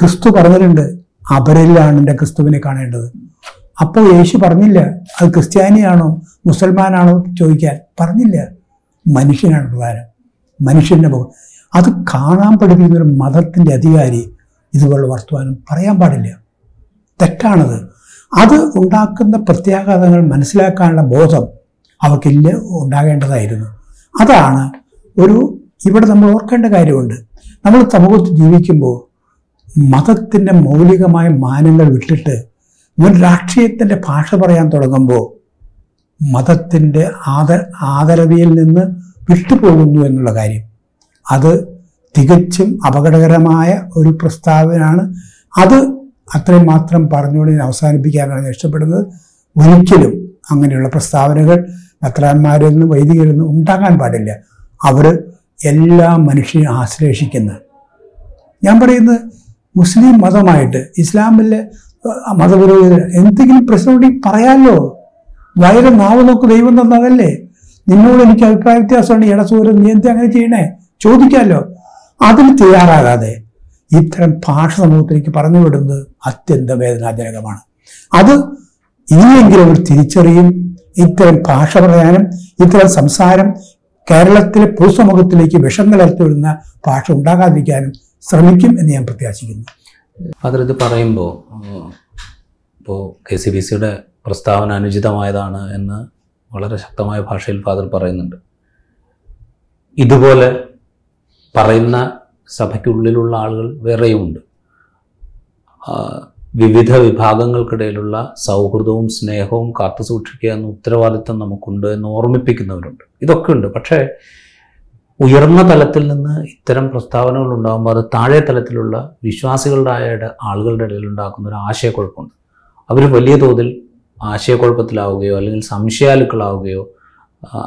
ക്രിസ്തു പറഞ്ഞിട്ടുണ്ട് അവരിലാണ് എന്റെ ക്രിസ്തുവിനെ കാണേണ്ടത്. അപ്പോൾ യേശു പറഞ്ഞില്ല അത് ക്രിസ്ത്യാനിയാണോ മുസൽമാനാണോ ചോദിക്കാൻ പറഞ്ഞില്ല. മനുഷ്യനാണ് പ്രധാനം. മനുഷ്യന്റെ മുഖം. അത് കാണാൻ പഠിപ്പിക്കുന്ന ഒരു മതത്തിന്റെ അധികാരി ഇതുപോലുള്ള വർത്തമാനം പറയാൻ പാടില്ല. തെറ്റാണത്. അത് ഉണ്ടാക്കുന്ന പ്രത്യാഘാതങ്ങൾ മനസ്സിലാക്കാനുള്ള ബോധം അവർക്കില്ല ഉണ്ടാകേണ്ടതായിരുന്നു. അതാണ് ഒരു ഇവിടെ നമ്മൾ ഓർക്കേണ്ട കാര്യമുണ്ട്. നമ്മൾ സമൂഹത്തിൽ ജീവിക്കുമ്പോൾ മതത്തിന്റെ മൗലികമായ മാനങ്ങൾ വിട്ടിട്ട് ഇവൻ രാഷ്ട്രീയത്തിന്റെ ഭാഷ പറയാൻ തുടങ്ങുമ്പോൾ മതത്തിന്റെ ആദ ആദരവിയിൽ നിന്ന് വിട്ടുപോകുന്നു എന്നുള്ള കാര്യം. അത് തികച്ചും അപകടകരമായ ഒരു പ്രസ്താവനയാണ്. അത് അത്രയും മാത്രം പറഞ്ഞുകൊണ്ട് ഞാൻ അവസാനിപ്പിക്കാനാണ് ഞാൻ ഇഷ്ടപ്പെടുന്നത്. ഒരിക്കലും അങ്ങനെയുള്ള പ്രസ്താവനകൾ മെത്രാന്മാരിൽ നിന്നും വൈദികരിൽ നിന്നും ഉണ്ടാകാൻ പാടില്ല. അവർ എല്ലാ മനുഷ്യനെ ആശ്ലേഷിക്കുന്ന. ഞാൻ പറയുന്നത് മുസ്ലിം മതമായിട്ട് ഇസ്ലാമിലെ മതപുരോഹിതർ എന്തെങ്കിലും പ്രശ്നമുണ്ടെങ്കിൽ പറയാമല്ലോ വയറ് നാവ് നോക്ക് ദൈവം തന്നതല്ലേ? നിന്നോട് എനിക്ക് അഭിപ്രായ വ്യത്യാസമുണ്ട്. ഇടസൂരം നീ എന്താ അങ്ങനെ ചെയ്യണേ? ചോദിക്കാമല്ലോ അതിന് തയ്യാറാകാതെ ഇത്തരം ഭാഷ സമൂഹത്തിലേക്ക് പറഞ്ഞു വിടുന്നത് അത്യന്തം വേദനാജനകമാണ്. അത് ഇനിയെങ്കിലും അവർ തിരിച്ചറിയും. ഇത്തരം ഭാഷ പറയാനും ഇത്തരം സംസാരം കേരളത്തിലെ പൊതുസമൂഹത്തിലേക്ക് വിഷം കലർത്തി വിടുന്ന ഭാഷ ഉണ്ടാകാതിരിക്കാനും ശ്രമിക്കും എന്ന് ഞാൻ പ്രത്യാശിക്കുന്നു. ഫാദർ ഇത് പറയുമ്പോൾ ഇപ്പോൾ കെ സി ബി സിയുടെ പ്രസ്താവന അനുചിതമായതാണ് എന്ന് വളരെ ശക്തമായ ഭാഷയിൽ ഫാദർ പറയുന്നുണ്ട്. ഇതുപോലെ പറയുന്ന സഭയ്ക്കുള്ളിലുള്ള ആളുകൾ വേറെയുമുണ്ട്. വിവിധ വിഭാഗങ്ങൾക്കിടയിലുള്ള സൗഹൃദവും സ്നേഹവും കാത്തു സൂക്ഷിക്കുക എന്ന ഉത്തരവാദിത്തം നമുക്കുണ്ട് എന്ന് ഓർമ്മിപ്പിക്കുന്നവരുണ്ട്. ഇതൊക്കെ ഉണ്ട് പക്ഷേ ഉയർന്ന തലത്തിൽ നിന്ന് ഇത്തരം പ്രസ്താവനകൾ ഉണ്ടാകുമ്പോൾ അത് താഴെ തലത്തിലുള്ള വിശ്വാസികളുടെ ആളുകളുടെ ഇടയിൽ ഉണ്ടാക്കുന്ന ഒരു ആശയക്കുഴപ്പമുണ്ട്. അവർ വലിയ തോതിൽ ആശയക്കുഴപ്പത്തിലാവുകയോ അല്ലെങ്കിൽ സംശയാലുക്കളാവുകയോ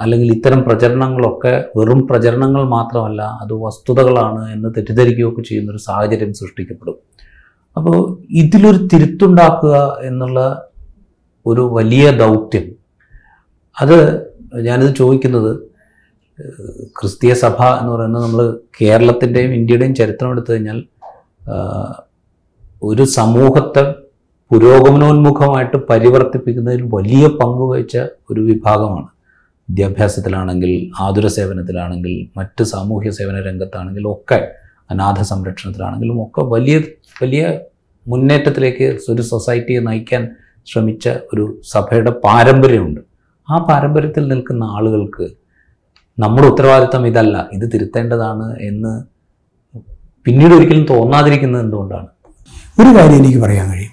അല്ലെങ്കിൽ ഇത്തരം പ്രചരണങ്ങളൊക്കെ വെറും പ്രചരണങ്ങൾ മാത്രമല്ല അത് വസ്തുതകളാണ് എന്ന് തെറ്റിദ്ധരിക്കുകയൊക്കെ ചെയ്യുന്നൊരു സാഹചര്യം സൃഷ്ടിക്കപ്പെടും. അപ്പോൾ ഇതിലൊരു തിരുത്തുണ്ടാക്കുക എന്നുള്ള ഒരു വലിയ ദൗത്യം. അത് ഞാനിത് ചോദിക്കുന്നത് ക്രിസ്തീയ സഭ എന്ന് പറയുന്നത് നമ്മൾ കേരളത്തിന്റെയും ഇന്ത്യയുടെയും ചരിത്രം എടുത്തു കഴിഞ്ഞാൽ ഒരു സമൂഹത്തെ പുരോഗമനോന്മുഖമായിട്ട് പരിവർത്തിപ്പിക്കുന്നതിൽ വലിയ പങ്ക് വഹിച്ച ഒരു വിഭാഗമാണ്. വിദ്യാഭ്യാസത്തിലാണെങ്കിൽ ആതുര സേവനത്തിലാണെങ്കിൽ മറ്റ് സാമൂഹ്യ സേവന രംഗത്താണെങ്കിലും ഒക്കെ അനാഥ സംരക്ഷണത്തിലാണെങ്കിലും ഒക്കെ വലിയ വലിയ മുന്നേറ്റത്തിലേക്ക് ഒരു സൊസൈറ്റിയെ നയിക്കാൻ ശ്രമിച്ച ഒരു സഭയുടെ പാരമ്പര്യമുണ്ട്. ആ പാരമ്പര്യത്തിൽ നിൽക്കുന്ന ആളുകൾക്ക് നമ്മുടെ ഉത്തരവാദിത്തം ഇതല്ല ഇത് തിരുത്തേണ്ടതാണ് എന്ന് പിന്നീട് ഒരിക്കലും തോന്നാതിരിക്കുന്നത് എന്തുകൊണ്ടാണ്? ഒരു കാര്യം എനിക്ക് പറയാൻ കഴിയും.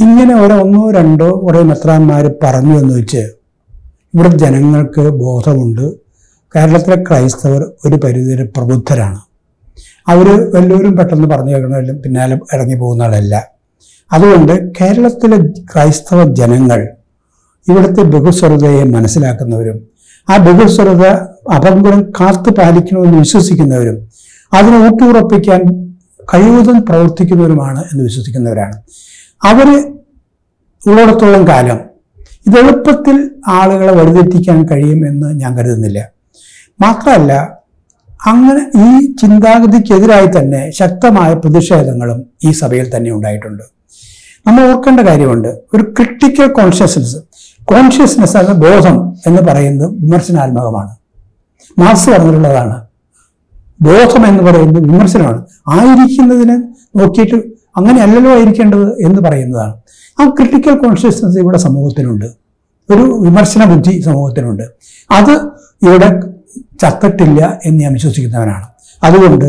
ഇങ്ങനെ ഓരോന്നോ ഒന്നോ രണ്ടോ കുറേ മെത്രാന്മാർ പറഞ്ഞു എന്ന് വെച്ച് ഇവിടെ ജനങ്ങൾക്ക് ബോധമുണ്ട്. കേരളത്തിലെ ക്രൈസ്തവർ ഒരു പരിധിവരെ പ്രബുദ്ധരാണ്. അവർ വല്ലവരും പെട്ടെന്ന് പറഞ്ഞു കേൾക്കണമെങ്കിലും പിന്നാലെ ഇറങ്ങി പോകുന്ന ആളല്ല. അതുകൊണ്ട് കേരളത്തിലെ ക്രൈസ്തവ ജനങ്ങൾ ഇവിടുത്തെ ബഹുസ്വരതയെ മനസ്സിലാക്കുന്നവരും ആ ബഹുസ്വരത അപങ്കുരം കാത്തു പാലിക്കണമെന്ന് വിശ്വസിക്കുന്നവരും അതിനെ ഊട്ടുറപ്പിക്കാൻ കഴിവതും പ്രവർത്തിക്കുന്നവരുമാണ് എന്ന് വിശ്വസിക്കുന്നവരാണ്. അവർ ഉള്ളിടത്തോളം കാലം ഇത് എളുപ്പത്തിൽ ആളുകളെ വഴിതെറ്റിക്കാൻ കഴിയുമെന്ന് ഞാൻ കരുതുന്നില്ല. മാത്രമല്ല അങ്ങനെ ഈ ചിന്താഗതിക്കെതിരായി തന്നെ ശക്തമായ പ്രതിഷേധങ്ങളും ഈ സഭയിൽ തന്നെ ഉണ്ടായിട്ടുണ്ട്. നമ്മൾ ഓർക്കേണ്ട കാര്യമുണ്ട് ഒരു ക്രിട്ടിക്കൽ കോൺഷ്യസ്നസ് കോൺഷ്യസ്നസ് എന്ന ബോധം എന്ന് പറയുന്നത് വിമർശനാത്മകമാണ്. മാർസ് പറഞ്ഞിട്ടുള്ളതാണ് ബോധം എന്ന് പറയുന്നത് വിമർശനമാണ്. ആയിരിക്കുന്നതിനെ നോക്കിയിട്ട് അങ്ങനെയല്ലല്ലോ ആയിരിക്കേണ്ടത് എന്ന് പറയുന്നതാണ്. ആ ക്രിട്ടിക്കൽ കോൺഷ്യസ്നസ് ഇവിടെ സമൂഹത്തിനുണ്ട്. ഒരു വിമർശന ബുദ്ധി സമൂഹത്തിനുണ്ട്. അത് ഇവിടെ ചത്തിട്ടില്ല എന്ന് ഞാൻ വിശ്വസിക്കുന്നവനാണ്. അതുകൊണ്ട്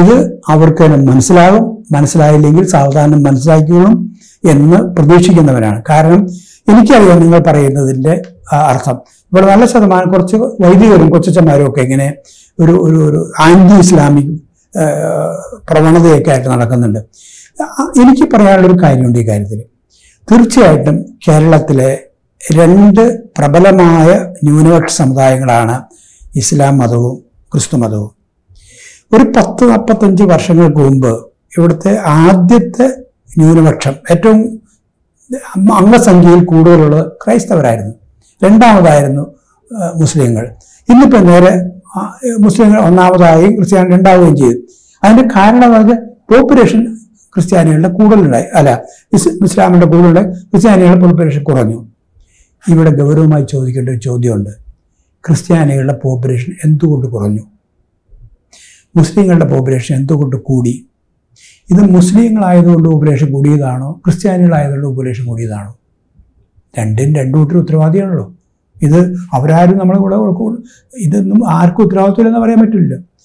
ഇത് അവർക്ക് മനസ്സിലാകും മനസ്സിലായില്ലെങ്കിൽ സാവധാനം മനസ്സിലാക്കിയോളും എന്ന് പ്രതീക്ഷിക്കുന്നവനാണ്. കാരണം എനിക്കറിയാം നിങ്ങൾ പറയുന്നതിന്റെ അർത്ഥം. ഇവിടെ നല്ല ശതമാനം കുറച്ച് വൈദികരും കൊച്ചച്ചന്മാരും ഒക്കെ ഇങ്ങനെ ഒരു ഒരു ആന്റി ഇസ്ലാമിക് പ്രവണതയൊക്കെ ആയിട്ട് നടക്കുന്നുണ്ട്. എനിക്ക് പറയാനുള്ളൊരു കാര്യമുണ്ട് ഈ കാര്യത്തിൽ തീർച്ചയായിട്ടും കേരളത്തിലെ രണ്ട് പ്രബലമായ ന്യൂനപക്ഷ സമുദായങ്ങളാണ് ഇസ്ലാം മതവും ക്രിസ്തു മതവും. ഒരു പത്ത് നാൽപ്പത്തഞ്ച് വർഷങ്ങൾക്ക് മുമ്പ് ഇവിടുത്തെ ആദ്യത്തെ ന്യൂനപക്ഷം ഏറ്റവും അംഗസംഖ്യയിൽ കൂടുതലുള്ളത് ക്രൈസ്തവരായിരുന്നു. രണ്ടാമതായിരുന്നു മുസ്ലിങ്ങൾ. ഇന്നിപ്പോൾ നേരെ മുസ്ലിങ്ങൾ ഒന്നാമതായും ക്രിസ്ത്യാനി രണ്ടാവുകയും ചെയ്തു. അതിന്റെ കാരണം വെച്ചാൽ പോപ്പുലേഷൻ ക്രിസ്ത്യാനികളുടെ കൂടുതലുണ്ടായി അല്ല ഇസ്ലാമിന്റെ കൂടുതലുള്ള ക്രിസ്ത്യാനികളുടെ പോപ്പുലേഷൻ കുറഞ്ഞു. ഇവിടെ ഗൗരവമായി ചോദിക്കേണ്ട ഒരു ചോദ്യമുണ്ട്. ക്രിസ്ത്യാനികളുടെ പോപ്പുലേഷൻ എന്തുകൊണ്ട് കുറഞ്ഞു? മുസ്ലിങ്ങളുടെ പോപ്പുലേഷൻ എന്തുകൊണ്ട് കൂടി? ഇത് മുസ്ലിങ്ങളായതുകൊണ്ട് പോപ്പുലേഷൻ കൂടിയതാണോ? ക്രിസ്ത്യാനികളായതുകൊണ്ട് പോപ്പുലേഷൻ കൂടിയതാണോ? രണ്ടും രണ്ടു കൂട്ടരും ഉത്തരവാദിയാണല്ലോ. ഇത് അവരാരും നമ്മളെ കൂടെ ഇതൊന്നും ആർക്കും ഉത്തരവാദിത്വമില്ലെന്ന് പറയാൻ പറ്റില്ല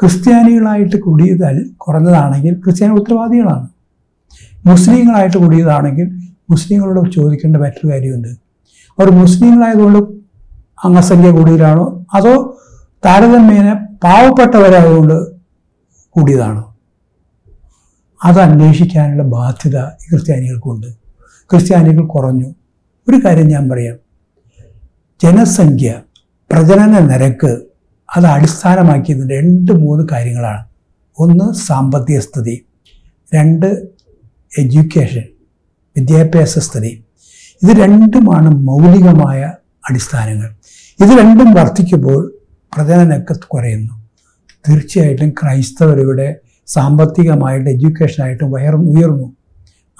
ക്രിസ്ത്യാനികളായിട്ട് കൂടിയതൽ കുറഞ്ഞതാണെങ്കിൽ ക്രിസ്ത്യാനി ഉത്തരവാദികളാണ്. മുസ്ലിങ്ങളായിട്ട് കൂടിയതാണെങ്കിൽ മുസ്ലിങ്ങളോട് ചോദിക്കേണ്ട മറ്റൊരു കാര്യമുണ്ട്. അവർ മുസ്ലിങ്ങളായതുകൊണ്ട് അംഗസംഖ്യ കൂടിയതാണോ? അതോ താരതമ്യേന പാവപ്പെട്ടവരായതുകൊണ്ട് കൂടിയതാണോ? അത് അന്വേഷിക്കാനുള്ള ബാധ്യത ക്രിസ്ത്യാനികൾക്കുണ്ട്. ക്രിസ്ത്യാനികൾ കുറഞ്ഞു. ഒരു കാര്യം ഞാൻ പറയാം. ജനസംഖ്യ പ്രജനന നിരക്ക് അത് അടിസ്ഥാനമാക്കിയത് രണ്ട് മൂന്ന് കാര്യങ്ങളാണ്. ഒന്ന് സാമ്പത്തിക സ്ഥിതി. രണ്ട് എഡ്യൂക്കേഷൻ. വിദ്യാഭ്യാസ സ്ഥിതി. ഇത് രണ്ടുമാണ് മൗലികമായ അടിസ്ഥാനങ്ങൾ. ഇത് രണ്ടും വർദ്ധിക്കുമ്പോൾ പ്രജനനക്ക് കുറയുന്നു. തീർച്ചയായിട്ടും ക്രൈസ്തവരുടെ സാമ്പത്തികമായിട്ട് എഡ്യൂക്കേഷനായിട്ടും വയർ ഉയർന്നു.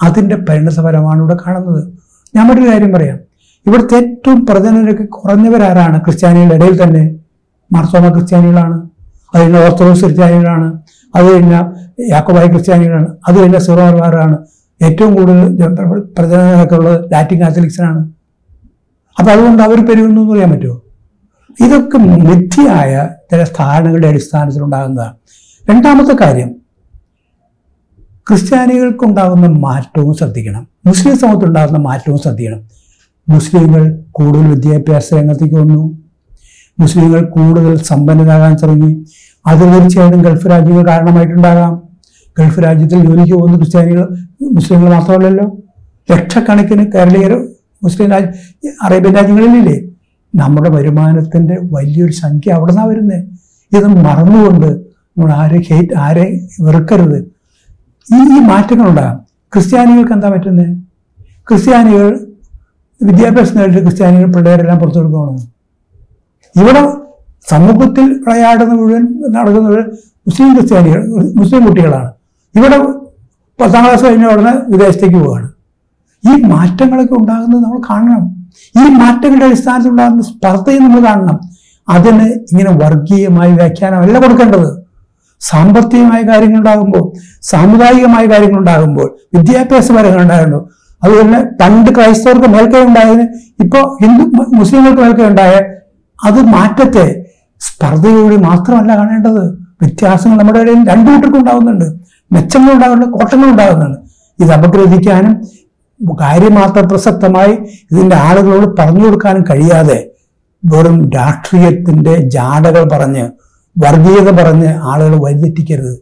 അതിന്റെ പരിണതഫലമാണ് ഇവിടെ കാണുന്നത്. ഞാൻ മറ്റൊരു കാര്യം പറയാം. ഇവിടുത്തെ ഏറ്റവും പ്രജനനക്ക് കുറഞ്ഞവരാരാണ് ക്രിസ്ത്യാനികളുടെ ഇടയിൽ തന്നെ? മാർത്തോമ ക്രിസ്ത്യാനികളാണ് അത് കഴിഞ്ഞ ഓർത്തഡോക്സ് ക്രിസ്ത്യാനികളാണ് അത് കഴിഞ്ഞ യാക്കോബായ ക്രിസ്ത്യാനികളാണ് അത് കഴിഞ്ഞ സിറോർമാരാണ് ഏറ്റവും കൂടുതൽ പ്രചരണമൊക്കെ ഉള്ളത് ലാറ്റിൻ കാത്തലിക്സിനാണ്. അപ്പൊ അതുകൊണ്ട് അവർ പെരുകുന്നു എന്ന് പറയാൻ പറ്റുമോ? ഇതൊക്കെ മിഥ്യയായ ചില ധാരണകളുടെ അടിസ്ഥാനത്തിലുണ്ടാകുന്നതാണ്. രണ്ടാമത്തെ കാര്യം ക്രിസ്ത്യാനികൾക്കുണ്ടാകുന്ന മാറ്റവും ശ്രദ്ധിക്കണം. മുസ്ലിം സമൂഹത്തിലുണ്ടാകുന്ന മാറ്റവും ശ്രദ്ധിക്കണം. മുസ്ലിങ്ങൾ കൂടുതൽ വിദ്യാഭ്യാസ രംഗത്തേക്ക് വന്നു. മുസ്ലിങ്ങൾ കൂടുതൽ സമ്പന്നരാകാൻ തുടങ്ങി. അത് തീർച്ചയായിട്ടും ഗൾഫ് രാജ്യങ്ങൾ കാരണമായിട്ടുണ്ടാകാം. ഗൾഫ് രാജ്യത്തിൽ ജോലിക്ക് പോകുന്ന ക്രിസ്ത്യാനികൾ മുസ്ലിങ്ങൾ മാത്രമല്ലല്ലോ. ലക്ഷക്കണക്കിന് കേരളീയർ മുസ്ലിം രാജ്യ അറേബ്യൻ രാജ്യങ്ങളിലില്ലേ? നമ്മുടെ വരുമാനത്തിന്റെ വലിയൊരു സംഖ്യ അവിടെ നിന്നാണ് വരുന്നത് ഇത് മറന്നുകൊണ്ട് നമ്മൾ ആരെ ഹേറ്റ് ആരെ വെറുക്കരുത്. ഈ ഈ മാറ്റങ്ങളുണ്ടാകാം. ക്രിസ്ത്യാനികൾക്ക് എന്താ പറ്റുന്നത് ക്രിസ്ത്യാനികൾ വിദ്യാഭ്യാസം നേടിയിട്ട് ക്രിസ്ത്യാനികൾ പിള്ളേരെല്ലാം പുറത്തു കൊടുക്കണം ഇവിടെ സമൂഹത്തിൽ വിളയാടുന്ന മുഴുവൻ നടക്കുന്നത് മുസ്ലിം ക്രിസ്ത്യാനികൾ മുസ്ലിം കുട്ടികളാണ്. ഇവിടെ പത്താം ക്ലാസ് കഴിഞ്ഞ ഉടനെ വിദേശത്തേക്ക് പോവുകയാണ്. ഈ മാറ്റങ്ങളൊക്കെ ഉണ്ടാകുന്നത് നമ്മൾ കാണണം. ഈ മാറ്റങ്ങളുടെ അടിസ്ഥാനത്തിൽ ഉണ്ടാകുന്ന സ്പർദ്ധയും നമ്മൾ കാണണം. അതിന് ഇങ്ങനെ വർഗീയമായ വ്യാഖ്യാനമല്ല കൊടുക്കേണ്ടത്. സാമ്പത്തികമായ കാര്യങ്ങൾ ഉണ്ടാകുമ്പോൾ സാമുദായികമായ വിദ്യാഭ്യാസപരങ്ങൾ ഉണ്ടാകുമ്പോൾ അതുപോലെ പണ്ട് ക്രൈസ്തവർക്ക് മേൽക്കൈ ഉണ്ടായതിന് ഇപ്പോൾ ഹിന്ദു മുസ്ലിങ്ങൾക്ക് മേൽക്കൈ ഉണ്ടായ അത് മാറ്റത്തെ സ്പർദ്ധയോടെ മാത്രമല്ല കാണേണ്ടത്. വ്യത്യാസങ്ങൾ നമ്മുടെ ഇടയിൽ രണ്ടു കൂട്ടർക്കും ഉണ്ടാകുന്നുണ്ട്. മെച്ചങ്ങൾ ഉണ്ടാകുന്നുണ്ട് കോട്ടങ്ങൾ ഉണ്ടാകുന്നുണ്ട്. ഇത് അപഗ്രഥിക്കാനും കാര്യമാത്ര പ്രസക്തമായി ഇതിന്റെ ആളുകളോട് പറഞ്ഞു കൊടുക്കാനും കഴിയാതെ വെറും രാഷ്ട്രീയത്തിന്റെ ജാടകൾ പറഞ്ഞ് വർഗീയത പറഞ്ഞ് ആളുകൾ വഴിതെറ്റിക്കരുത്.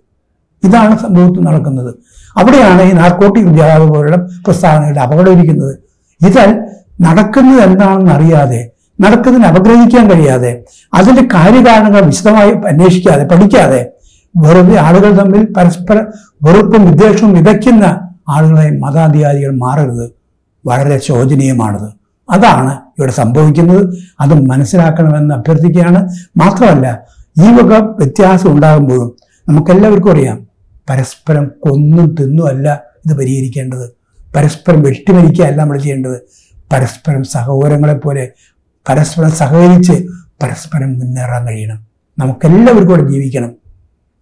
ഇതാണ് സംഭവത്തിൽ നടക്കുന്നത്. അവിടെയാണ് ഈ നാർക്കോട്ടിക് വ്യാപക പോലുള്ള പ്രസ്താവനകളുടെ അപകടം ഇരിക്കുന്നത്. ഇതിൽ നടക്കുന്നത് എന്താണെന്ന് അറിയാതെ നടക്കുന്നതിന് അപഗ്രഹിക്കാൻ കഴിയാതെ അതിന്റെ കാര്യകാരണങ്ങൾ വിശദമായി അന്വേഷിക്കാതെ പഠിക്കാതെ വെറുതെ ആളുകൾ തമ്മിൽ പരസ്പര വെറുപ്പും വിദ്വേഷവും വിതയ്ക്കുന്ന ആളുകളെ മതാധികാരികൾ മാറരുത്. വളരെ ശോചനീയമാണത്. അതാണ് ഇവിടെ സംഭവിക്കുന്നത്. അത് മനസ്സിലാക്കണമെന്ന് അഭ്യർത്ഥിക്കുകയാണ്. മാത്രമല്ല ഈ വക വ്യത്യാസം ഉണ്ടാകുമ്പോഴും നമുക്കെല്ലാവർക്കും അറിയാം പരസ്പരം കൊന്നും തിന്നും അല്ല ഇത് പരിഹരിക്കേണ്ടത്. പരസ്പരം വെട്ടിമരിക്കുകയല്ല നമ്മൾ ചെയ്യേണ്ടത്. പരസ്പരം സഹോദരങ്ങളെ പോലെ പരസ്പരം സഹകരിച്ച് പരസ്പരം മുന്നേറാൻ കഴിയണം. നമുക്കെല്ലാവർക്കും കൂടെ ജീവിക്കണം.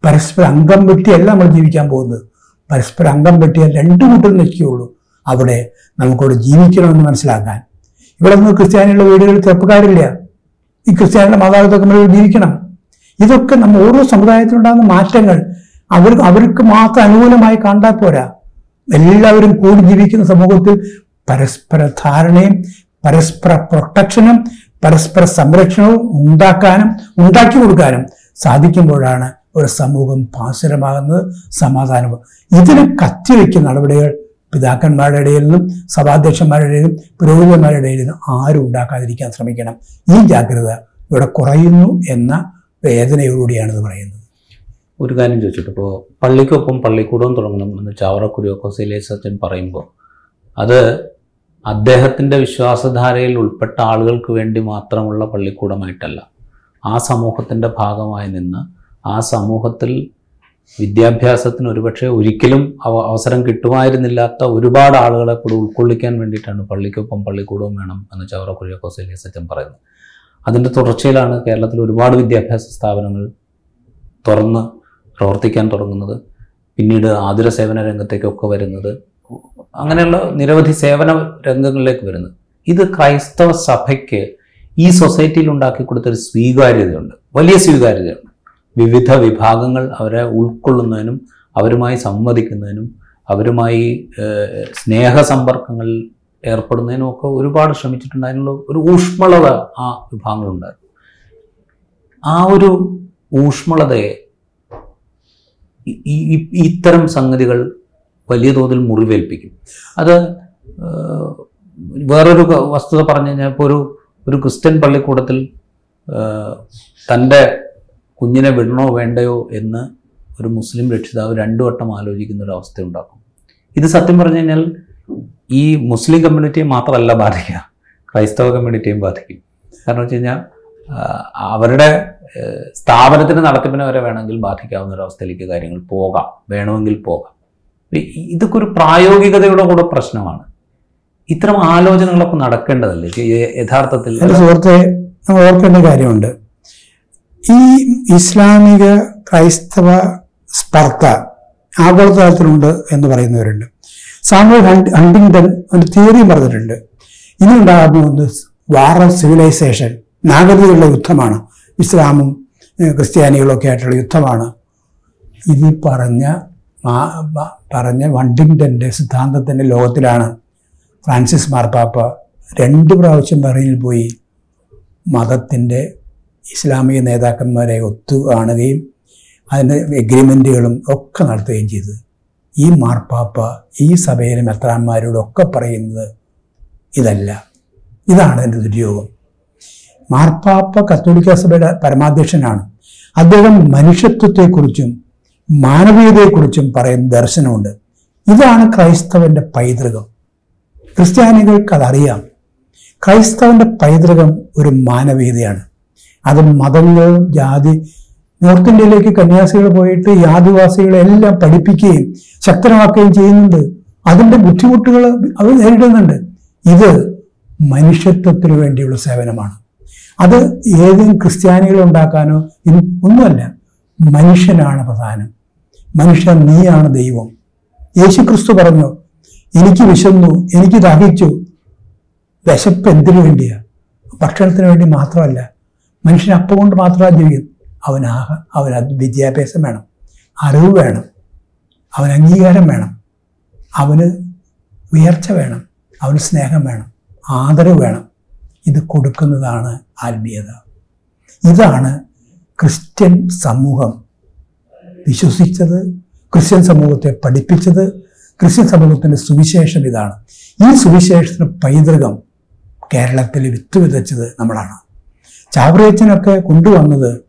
പരസ്പരം അംഗം വെട്ടിയല്ല നമ്മൾ ജീവിക്കാൻ പോകുന്നത്. പരസ്പരം അംഗം വെട്ടിയാൽ രണ്ടു കൂട്ടം നിൽക്കുകയുള്ളൂ അവിടെ നമുക്കവിടെ ജീവിക്കണമെന്ന് മനസ്സിലാക്കാൻ. ഇവിടെ നിന്ന് ക്രിസ്ത്യാനികളുടെ വീടുകളിൽ ചെറുപ്പക്കാരില്ല. ഈ ക്രിസ്ത്യാനിയുടെ മാതാപിതാക്കൾ നമ്മൾ ജീവിക്കണം. ഇതൊക്കെ നമ്മൾ ഓരോ സമുദായത്തിലുണ്ടാകുന്ന മാറ്റങ്ങൾ അവർ അവർക്ക് മാത്രം അനുകൂലമായി കണ്ടാൽ പോരാ. എല്ലാവരും കൂടി ജീവിക്കുന്ന സമൂഹത്തിൽ പരസ്പര ധാരണയും പരസ്പര പ്രൊട്ടക്ഷനും പരസ്പര സംരക്ഷണവും ഉണ്ടാക്കാനും ഉണ്ടാക്കി കൊടുക്കാനും സാധിക്കുമ്പോഴാണ് ഒരു സമൂഹം പാസുരമാകുന്നത് സമാധാനവും. ഇതിന് കത്തിവെക്കുന്ന നടപടികൾ പിതാക്കന്മാരുടെ ഇടയിൽ നിന്നും സഭാധ്യക്ഷന്മാരുടെ ഇടയിലും പുരോഹിതന്മാരുടെ ഇടയിൽ നിന്നും ആരും ഉണ്ടാക്കാതിരിക്കാൻ ശ്രമിക്കണം. ഈ ജാഗ്രത ഇവിടെ കുറയുന്നു എന്ന വേദനയോടുകൂടിയാണ് ഇത് പറയുന്നത്. ഒരു കാര്യം ചോദിച്ചിട്ട്. ഇപ്പോൾ പള്ളിക്കൊപ്പം പള്ളിക്കൂടവും തുടങ്ങണം എന്ന് ചാവറ കുര്യോക്കോസിലേസ് അച്ഛൻ പറയുമ്പോൾ അത് അദ്ദേഹത്തിന്റെ വിശ്വാസധാരയിൽ ഉൾപ്പെട്ട ആളുകൾക്ക് വേണ്ടി മാത്രമുള്ള പള്ളിക്കൂടമായിട്ടല്ല ആ സമൂഹത്തിന്റെ ഭാഗമായി നിന്ന് ആ സമൂഹത്തിൽ വിദ്യാഭ്യാസത്തിന് ഒരുപക്ഷെ ഒരിക്കലും അവസരം കിട്ടുമായിരുന്നില്ലാത്ത ഒരുപാട് ആളുകളെ കൂടെ ഉൾക്കൊള്ളിക്കാൻ വേണ്ടിയിട്ടാണ് പള്ളിക്കൊപ്പം പള്ളിക്കൂടവും വേണം എന്ന് ചവറ കുര്യോക്കോസിലേസ് അച്ഛൻ പറയുന്നത്. അതിന്റെ തുടർച്ചയിലാണ് കേരളത്തിൽ ഒരുപാട് വിദ്യാഭ്യാസ സ്ഥാപനങ്ങൾ തുറന്ന് പ്രവർത്തിക്കാൻ തുടങ്ങുന്നത്. പിന്നീട് ആതുര സേവന രംഗത്തേക്കൊക്കെ വരുന്നത്. അങ്ങനെയുള്ള നിരവധി സേവന രംഗങ്ങളിലേക്ക് വരുന്നത് ഇത് ക്രൈസ്തവ സഭയ്ക്ക് ഈ സൊസൈറ്റിയിൽ ഉണ്ടാക്കി കൊടുത്തൊരു സ്വീകാര്യതയുണ്ട്. വലിയ സ്വീകാര്യതയുണ്ട്. വിവിധ വിഭാഗങ്ങൾ അവരെ ഉൾക്കൊള്ളുന്നതിനും അവരുമായി സംവദിക്കുന്നതിനും അവരുമായി സ്നേഹസമ്പർക്കങ്ങളിൽ ഏർപ്പെടുന്നതിനും ഒക്കെ ഒരുപാട് ശ്രമിച്ചിട്ടുണ്ട്. അതിനുള്ള ഒരു ഊഷ്മളത ആ വിഭാഗങ്ങളുണ്ടായിരുന്നു. ആ ഒരു ഊഷ്മളതയെ ഇത്തരം സംഗതികൾ വലിയ തോതിൽ മുറിവേൽപ്പിക്കും. അത് വേറൊരു വസ്തുത പറഞ്ഞു കഴിഞ്ഞാൽ ഇപ്പോൾ ഒരു ഒരു ക്രിസ്ത്യൻ പള്ളിക്കൂടത്തിൽ തന്റെ കുഞ്ഞിനെ വിടണോ വേണ്ടയോ എന്ന് ഒരു മുസ്ലിം രക്ഷിതാവ് രണ്ടു വട്ടം ആലോചിക്കുന്ന ഒരു അവസ്ഥ ഉണ്ടാക്കും. ഇത് സത്യം പറഞ്ഞു കഴിഞ്ഞാൽ ഈ മുസ്ലിം കമ്മ്യൂണിറ്റിയെ മാത്രമല്ല ബാധിക്കുക ക്രൈസ്തവ കമ്മ്യൂണിറ്റിയും ബാധിക്കും. കാരണം വെച്ച് കഴിഞ്ഞാൽ അവരുടെ സ്ഥാപനത്തിന് നടത്തിപ്പിനെ വരെ വേണമെങ്കിൽ ബാധിക്കാവുന്ന ഒരു അവസ്ഥയിലേക്ക് കാര്യങ്ങൾ പോകാം വേണമെങ്കിൽ പോകാം. ഇതൊക്കെ ഒരു പ്രായോഗികതയുടെ കൂടെ പ്രശ്നമാണ്. ഇത്തരം ആലോചനകളൊക്കെ നടക്കേണ്ടതല്ലേ? യഥാർത്ഥത്തിൽ സുഹൃത്തെ ഓർക്കേണ്ട കാര്യമുണ്ട്. ഈ ഇസ്ലാമിക ക്രൈസ്തവ സ്പർദ്ധ ആഗോളതലത്തിലുണ്ട് എന്ന് പറയുന്നവരുണ്ട്. സാമുവൽ ഹണ്ട് ഹണ്ടിങ്ടൺ ഒരു തിയറി പറഞ്ഞിട്ടുണ്ട്. ഇനി ഒന്ന് വാർ ഓഫ് സിവിലൈസേഷൻ നാഗരികളുടെ യുദ്ധമാണ്. ഇസ്ലാമും ക്രിസ്ത്യാനികളൊക്കെ ആയിട്ടുള്ള യുദ്ധമാണ്. ഇത് പറഞ്ഞ പറഞ്ഞ വണ്ടിങ്ടന്റെ സിദ്ധാന്തത്തിന്റെ ലോകത്തിലാണ് ഫ്രാൻസിസ് മാർപ്പാപ്പ രണ്ട് പ്രാവശ്യം ബഹ്റൈനിൽ പോയി മതത്തിന്റെ ഇസ്ലാമിക നേതാക്കന്മാരെ ഒത്തു കാണുകയും അതിന്റെ എഗ്രിമെന്റുകളും ഒക്കെ നടത്തുകയും ചെയ്തു ഈ മാർപ്പാപ്പ ഈ സഭയിലെ മെത്രാന്മാരോടൊക്കെ പറയുന്നത് ഇതല്ല. ഇതാണ് എന്റെ ദുര്യോഗം. മാർപ്പാപ്പ കത്തോലിക്ക സഭയുടെ പരമാധ്യക്ഷനാണ്. അദ്ദേഹം മനുഷ്യത്വത്തെക്കുറിച്ചും മാനവീയതയെക്കുറിച്ചും പറയുന്ന ദർശനമുണ്ട്. ഇതാണ് ക്രൈസ്തവന്റെ പൈതൃകം. ക്രിസ്ത്യാനികൾക്ക് അതറിയാം. ക്രൈസ്തവന്റെ പൈതൃകം ഒരു മാനവീയതയാണ്. അത് മതങ്ങളും ജാതി നോർത്ത് ഇന്ത്യയിലേക്ക് കന്യാസികൾ പോയിട്ട് ഈ ആദിവാസികളെ എല്ലാം പഠിപ്പിക്കുകയും ശക്തമാക്കുകയും ചെയ്യുന്നുണ്ട്. അതിന്റെ ബുദ്ധിമുട്ടുകൾ അവർ നേരിടുന്നുണ്ട്. ഇത് മനുഷ്യത്വത്തിന് വേണ്ടിയുള്ള സേവനമാണ്. അത് ഏതെങ്കിലും ക്രിസ്ത്യാനികൾ ഉണ്ടാക്കാനോ ഒന്നുമല്ല. മനുഷ്യനാണ് പ്രധാനം. മനുഷ്യൻ നീയാണ് ദൈവം. യേശു ക്രിസ്തു പറഞ്ഞു എനിക്ക് വിശന്നു എനിക്ക് ദാഹിച്ചു. വിശപ്പ് എന്തിനു വേണ്ടിയാ? ഭക്ഷണത്തിന് വേണ്ടി മാത്രമല്ല. മനുഷ്യൻ അപ്പം കൊണ്ട് മാത്രമാണ് ജീവിക്കും. അവൻ ആഹ അവൻ വിദ്യാഭ്യാസം വേണം. അറിവ് വേണം. അവൻ അംഗീകാരം വേണം. അവന് ഉയർച്ച വേണം. അവന് സ്നേഹം വേണം. ആദരവ് വേണം. ഇത് കൊടുക്കുന്നതാണ് ആത്മീയത. ഇതാണ് ക്രിസ്ത്യൻ സമൂഹം വിശ്വസിച്ചത് ക്രിസ്ത്യൻ സമൂഹത്തെ പഠിപ്പിച്ചത് ക്രിസ്ത്യൻ സമൂഹത്തിന്റെ സുവിശേഷം ഇതാണ്. ഈ സുവിശേഷത്തിന് പൈതൃകം കേരളത്തിൽ വിത്ത് വിതച്ചത് നമ്മളാണ്. ചാവറേച്ചനൊക്കെ കൊണ്ടുവന്നത്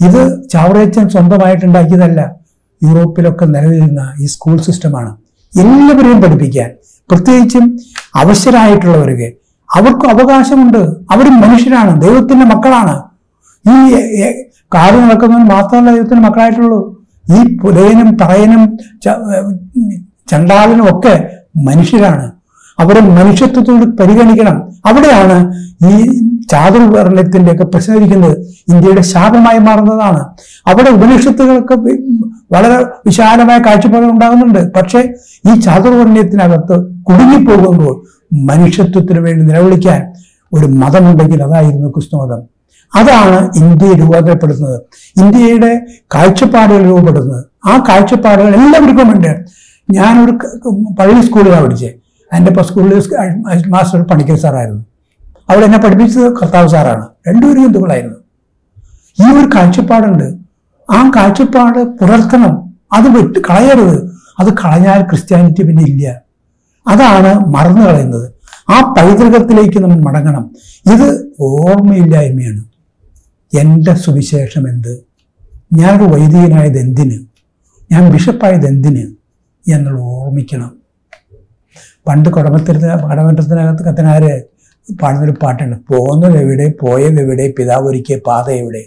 ഇത് ചാവറേച്ചൻ സ്വന്തമായിട്ടുണ്ടാക്കിയതല്ല യൂറോപ്പിലൊക്കെ നിലനിൽക്കുന്ന ഈ സ്കൂൾ സിസ്റ്റമാണ്. എല്ലാവരെയും പഠിപ്പിക്കാൻ പ്രത്യേകിച്ചും അവശരായിട്ടുള്ളവർക്ക്. അവർക്ക് അവകാശമുണ്ട്. അവർ മനുഷ്യരാണ്. ദൈവത്തിന്റെ മക്കളാണ്. ഈ കാട് നടക്കുന്നവൻ മാത്രമല്ല ദൈവത്തിന് മക്കളായിട്ടുള്ളൂ. ഈ പുലയനും തറയനും ചണ്ടാലനും ഒക്കെ മനുഷ്യരാണ്. അവരെ മനുഷ്യത്വത്തോട് പരിഗണിക്കണം. അവിടെയാണ് ഈ ചാതുർവർണത്തിന്റെ ഒക്കെ പ്രശ്നമിരിക്കുന്നത് ഇന്ത്യയുടെ ശാപമായി മാറുന്നതാണ്. അവിടെ ഉപനിഷത്തുകൾക്ക് വളരെ വിശാലമായ കാഴ്ചപ്പാട് ഉണ്ടാകുന്നുണ്ട്. പക്ഷേ ഈ ചാതുർവർണയത്തിനകത്ത് കുടുങ്ങിപ്പോകുമ്പോൾ മനുഷ്യത്വത്തിന് വേണ്ടി നിലവിളിക്കാൻ ഒരു മതമുണ്ടെങ്കിൽ അതായിരുന്നു ക്രിസ്തുമതം. അതാണ് ഇന്ത്യയെ രൂപാന്തരപ്പെടുത്തുന്നത് ഇന്ത്യയുടെ കാഴ്ചപ്പാടുകൾ രൂപപ്പെടുന്നത് ആ കാഴ്ചപ്പാടുകൾ എല്ലാവർക്കും ഉണ്ട്. ഞാനൊരു പള്ളി സ്കൂളിലാണ് പഠിച്ചത് എന്റെ ഇപ്പോൾ സ്കൂളിൽ മാസ്റ്റർ പണിക്കൽ സാറായിരുന്നു. അവിടെ എന്നെ പഠിപ്പിച്ചത് കർത്താവ് സാറാണ്. രണ്ടുപേരും ഹിന്ദുക്കളായിരുന്നു. ഈ ഒരു കാഴ്ചപ്പാടുണ്ട്. ആ കാഴ്ചപ്പാട് പുലർത്തണം. അത് വിട്ട് കളയരുത്. അത് കളഞ്ഞാൽ ക്രിസ്ത്യാനിറ്റി പിന്നെ ഇല്ല. അതാണ് മറന്നു കളയുന്നത്. ആ പൈതൃകത്തിലേക്ക് നമ്മൾ മടങ്ങണം. ഇത് ഓർമ്മയില്ലായ്മയാണ്. എന്റെ സുവിശേഷം എന്ത്? ഞാനൊരു വൈദികനായത് എന്തിന്? ഞാൻ ബിഷപ്പായത് എന്തിന്? എന്നുള്ള ഓർമ്മിക്കണം. പണ്ട് കുടമത്തിരുന്ന കടമറ്റത്തിനകത്ത് കത്തനാര് പാടുന്നൊരു പാട്ടുണ്ട്. പോകുന്നത് എവിടെ? പോയത് എവിടെ? പിതാവ് ഒരുക്കിയ പാത എവിടെ?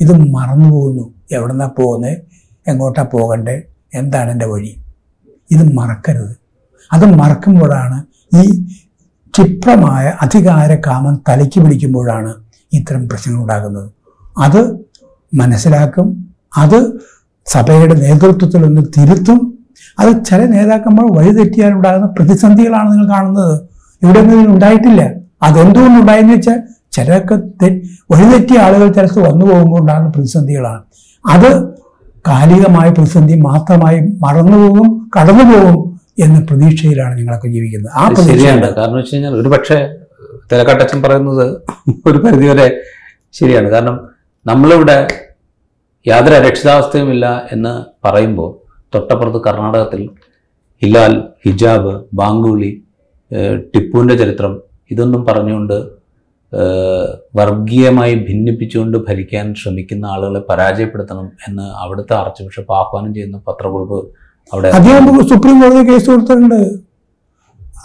ഇത് മറന്നു പോകുന്നു. എവിടെന്നാ പോകുന്നത് എങ്ങോട്ടാ പോകണ്ടേ? എന്താണ് എന്റെ വഴി? ഇത് മറക്കരുത്. അത് മറക്കുമ്പോഴാണ് ഈ ക്ഷിപ്രമായ അധികാര കാമം തലയ്ക്ക് പിടിക്കുമ്പോഴാണ് ഇത്തരം പ്രശ്നങ്ങൾ ഉണ്ടാകുന്നത് അത് മനസ്സിലാക്കും അത് സഭയുടെ നേതൃത്വത്തിൽ ഒന്ന് തിരുത്തും. അത് ചില നേതാക്കന്മാർ വഴിതെറ്റിയാലുണ്ടാകുന്ന പ്രതിസന്ധികളാണ് നിങ്ങൾ കാണുന്നത്. ഇവിടെ ഒന്നും ഉണ്ടായിട്ടില്ല. അതെന്തുകൊണ്ട് ഉണ്ടായെന്ന് വെച്ചാൽ ചിലരൊക്കെ വഴിതെറ്റിയ ആളുകൾ ചിലത്ത് വന്നു പോകുമ്പോൾ ഉണ്ടാകുന്ന പ്രതിസന്ധികളാണ്. അത് കാലികമായ പ്രതിസന്ധി മാത്രമായി മറന്നുപോകും കടന്നുപോകും എന്ന പ്രതീക്ഷയിലാണ് ഞങ്ങളൊക്കെ ജീവിക്കുന്നത്. ആ ശരിയാണ്. കാരണം വെച്ച് കഴിഞ്ഞാൽ ഒരു പക്ഷേ തിലക്കാട്ടച്ചൻ പറയുന്നത് ഒരു പരിധിവരെ ശരിയാണ്. കാരണം നമ്മളിവിടെ യാതൊരു അരക്ഷിതാവസ്ഥയുമില്ല എന്ന് പറയുമ്പോൾ തൊട്ടപ്പുറത്ത് കർണാടകത്തിൽ ഹിലാൽ ഹിജാബ് ബാങ്കുളി ടിപ്പുവിന്റെ ചരിത്രം ഇതൊന്നും പറഞ്ഞുകൊണ്ട് വർഗീയമായി ഭിന്നിപ്പിച്ചുകൊണ്ട് ഭരിക്കാൻ ശ്രമിക്കുന്ന ആളുകളെ പരാജയപ്പെടുത്തണം എന്ന് അവിടുത്തെ ആർച്ച് ബിഷപ്പ് ആഹ്വാനം ചെയ്യുന്ന പത്രക്കുറിപ്പ് അവിടെ സുപ്രീം കോടതി കേസ് കൊടുത്തിട്ടുണ്ട്.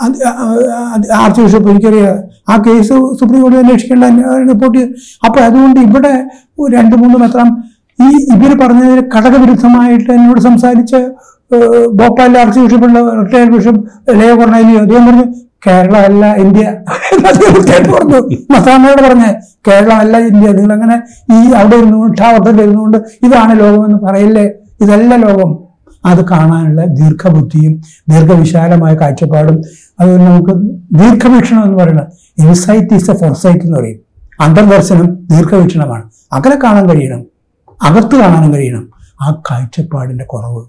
ആർച്ച് ബിഷപ്പ് എനിക്കറിയാം. ആ കേസ് സുപ്രീം കോടതി അന്വേഷിക്കേണ്ട റിപ്പോർട്ട്. അപ്പോൾ അപ്പൊ അതുകൊണ്ട് ഇവിടെ രണ്ട് മൂന്ന് മെത്രാം ഈ ഇവർ പറഞ്ഞതിന് ഘടകവിരുദ്ധമായിട്ട് എന്നോട് സംസാരിച്ച് ഭോപ്പാലിൽ ആർച്ച് ബിഷപ്പുള്ള റിട്ടയർഡ് ബിഷപ്പ് ലയോ കൊർണേലിയോ അദ്ദേഹം പറഞ്ഞു കേരള അല്ല ഇന്ത്യ. പറഞ്ഞു. മസാമയോട് പറഞ്ഞേ കേരളം അല്ല ഇന്ത്യ. നിങ്ങളങ്ങനെ ഈ അവിടെ ഇരുന്നുകൊണ്ട് ഇരുന്നുകൊണ്ട് ഇതാണ് ലോകമെന്ന് പറയില്ലേ? ഇതല്ല ലോകം. അത് കാണാനുള്ള ദീർഘബുദ്ധിയും ദീർഘവിശാലമായ കാഴ്ചപ്പാടും അതുപോലെ നമുക്ക് ദീർഘവീക്ഷണം എന്ന് പറയുന്നത് ഇൻസൈറ്റ് ഈസ് എ ഫോർസൈറ്റ് എന്ന് പറയും. അന്തർദർശനം ദീർഘവീക്ഷണമാണ്. അകലെ കാണാൻ കഴിയണം. അകത്ത് കാണാനും കഴിയണം. ആ കാഴ്ചപ്പാടിന്റെ കുറവ്.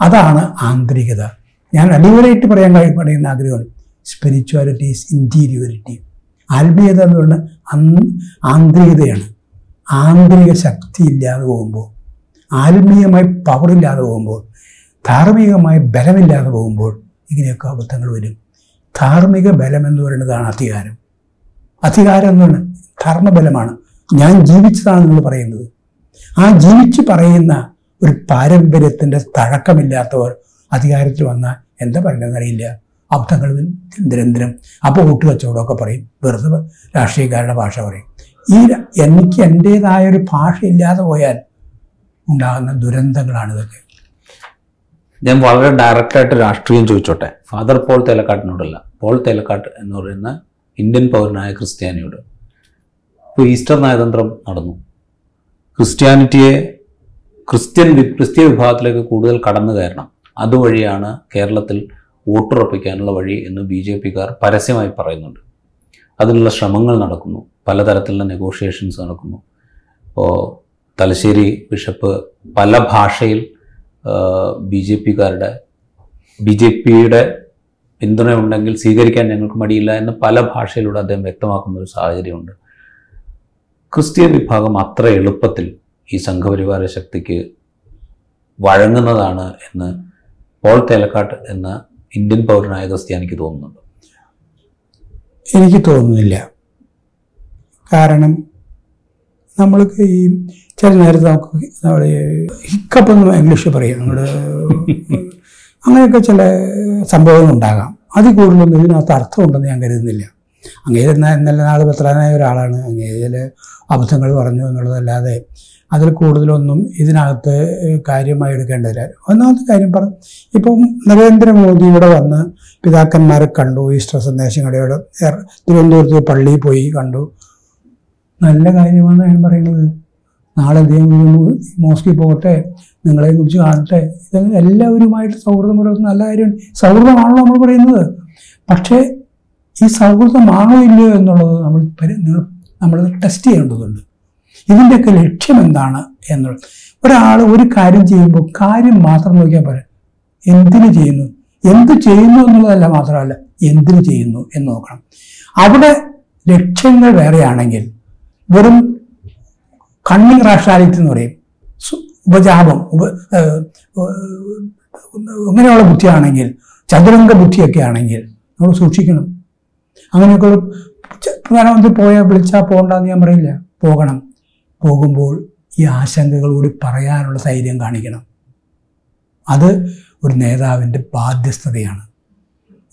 അതാണ് ആന്തരികത. ഞാൻ അടിപൊളിയായിട്ട് പറയാൻ കഴിയുന്ന ആഗ്രഹമാണ്. സ്പിരിച്വാലിറ്റി ഈസ് ഇന്റീരിയോറിറ്റി ആത്മീയത എന്ന് പറഞ്ഞാൽ ആന്തരികതയാണ്. ആന്തരിക ശക്തി ഇല്ലാതെ പോകുമ്പോൾ ആത്മീയമായി പവറില്ലാതെ പോകുമ്പോൾ ധാർമ്മികമായി ബലമില്ലാതെ പോകുമ്പോൾ ഇങ്ങനെയൊക്കെ അബദ്ധങ്ങൾ വരും. ധാർമ്മിക ബലം എന്ന് പറയുന്നതാണ് അധികാരം. അധികാരം എന്ന് പറയുന്നത് ധർമ്മബലമാണ്. ഞാൻ ജീവിച്ചതാണ് നിങ്ങൾ പറയുന്നത്. ആ ജീവിച്ച് പറയുന്ന ഒരു പാരമ്പര്യത്തിന്റെ തഴക്കമില്ലാത്തവർ അധികാരത്തിൽ വന്നാൽ എന്താ പറയുന്നത് അറിയില്ല അബദ്ധങ്ങൾ നിരന്തരം അപ്പോൾ കൂട്ടുകച്ചവടമൊക്കെ പറയും. വെറുതെ രാഷ്ട്രീയക്കാരുടെ ഭാഷ പറയും. ഈ എനിക്ക് എന്റേതായ ഒരു ഭാഷ ഇല്ലാതെ പോയാൽ ഉണ്ടാകുന്ന ദുരന്തങ്ങളാണ് ഇതൊക്കെ. ഞാൻ വളരെ ഡയറക്റ്റായിട്ട് രാഷ്ട്രീയം ചോദിച്ചോട്ടെ. ഫാദർ പോൾ തേലക്കാട്ടിനോടല്ല. പോൾ തേലക്കാട്ട് എന്ന് പറയുന്ന ഇന്ത്യൻ പൗരനായ ക്രിസ്ത്യാനിയോട്. ഇപ്പോൾ ഈസ്റ്റർ നയതന്ത്രം നടന്നു. ക്രിസ്ത്യാനിറ്റിയെ ക്രിസ്ത്യൻ ക്രിസ്ത്യ വിഭാഗത്തിലേക്ക് കൂടുതൽ കടന്നു കയറണം. അതുവഴിയാണ് കേരളത്തിൽ വോട്ടുറപ്പിക്കാനുള്ള വഴി എന്ന് ബി ജെ പിക്കാർ പരസ്യമായി പറയുന്നുണ്ട്. അതിനുള്ള ശ്രമങ്ങൾ നടക്കുന്നു. പലതരത്തിലുള്ള നെഗോഷിയേഷൻസ് നടക്കുന്നു. ഇപ്പോൾ തലശ്ശേരി ബിഷപ്പ് പല ഭാഷയിൽ ബി ജെ പിക്കാരുടെ ബി ജെ പിയുടെ പിന്തുണയുണ്ടെങ്കിൽ സ്വീകരിക്കാൻ ഞങ്ങൾക്ക് മടിയില്ല എന്ന് പല ഭാഷയിലൂടെ അദ്ദേഹം വ്യക്തമാക്കുന്ന ഒരു സാഹചര്യമുണ്ട്. ക്രിസ്ത്യൻ വിഭാഗം അത്ര എളുപ്പത്തിൽ ഈ സംഘപരിവാര ശക്തിക്ക് വഴങ്ങുന്നതാണ് എന്ന് പോൾ തേലക്കാട്ട് എന്ന ഇന്ത്യൻ പൗരനായ ക്രിസ്ത്യാനിക്ക് തോന്നുന്നുണ്ട്. എനിക്ക് തോന്നുന്നില്ല. കാരണം നമ്മൾക്ക് ഈ ചില നേരത്ത് നമുക്ക് നമ്മുടെ ഹിക്കപ്പ് എന്ന് ഇംഗ്ലീഷ് പറയും. നമ്മുടെ അങ്ങനെയൊക്കെ ചില സംഭവങ്ങൾ ഉണ്ടാകാം. അതിൽ കൂടുതലൊന്നും ഇതിനകത്ത് അർത്ഥമുണ്ടെന്ന് ഞാൻ കരുതുന്നില്ല. അങ്ങേര് ഇന്നലെ നാൾ പത്രാനായ ഒരാളാണ്. അങ്ങേരിൽ അബദ്ധങ്ങൾ പറഞ്ഞു എന്നുള്ളതല്ലാതെ അതിൽ കൂടുതലൊന്നും ഇതിനകത്ത് കാര്യമായി എടുക്കേണ്ടതില്ല ഒന്നാമത്തെ കാര്യം പറഞ്ഞു ഇപ്പം നരേന്ദ്രമോദി ഇവിടെ വന്ന് പിതാക്കന്മാരെ കണ്ടു. ഈസ്റ്റർ സന്ദേശങ്ങളുടെ തിരുവനന്തപുരത്ത് പള്ളിയിൽ പോയി കണ്ടു. നല്ല കാര്യമാണ് ഞാൻ പറയുന്നത്. നാളെ ദൈവം മോസ്കിൽ പോകട്ടെ നിങ്ങളെ കുറിച്ച് കാണട്ടെ. ഇത് എല്ലാവരുമായിട്ട് സൗഹൃദം പുലർത്തുന്ന നല്ല കാര്യമാണ്. സൗഹൃദമാണല്ലോ നമ്മൾ പറയുന്നത്. പക്ഷേ ഈ സൗഹൃദമാണോ ഇല്ലയോ എന്നുള്ളത് നമ്മൾ നമ്മൾ ടെസ്റ്റ് ചെയ്യേണ്ടതുണ്ട്. ഇതിന്റെയൊക്കെ ലക്ഷ്യം എന്താണ് എന്നുള്ളത്. ഒരാൾ ഒരു കാര്യം ചെയ്യുമ്പോൾ കാര്യം മാത്രം നോക്കിയാൽ പോരാ. എന്തിനു ചെയ്യുന്നു? എന്ത് ചെയ്യുന്നു എന്നുള്ളതല്ല മാത്രമല്ല എന്തിനു ചെയ്യുന്നു എന്ന് നോക്കണം. അവിടെ ലക്ഷ്യങ്ങൾ വേറെയാണെങ്കിൽ വെറും കണ്ണിങ് റാഷണാലിറ്റി എന്ന് പറയും. ഉപജാപം ഉപ അങ്ങനെയുള്ള ബുദ്ധിയാണെങ്കിൽ ചതുരംഗ ബുദ്ധിയൊക്കെ ആണെങ്കിൽ നമ്മൾ സൂക്ഷിക്കണം. അങ്ങനെയൊക്കെ പ്രധാനമന്ത്രി പോയാൽ വിളിച്ചാൽ പോകണ്ടെന്ന് ഞാൻ പറയില്ല. പോകണം. പോകുമ്പോൾ ഈ ആശങ്കകളോട് പറയാനുള്ള ധൈര്യം കാണിക്കണം. അത് ഒരു നേതാവിന്റെ ബാധ്യസ്ഥതയാണ്.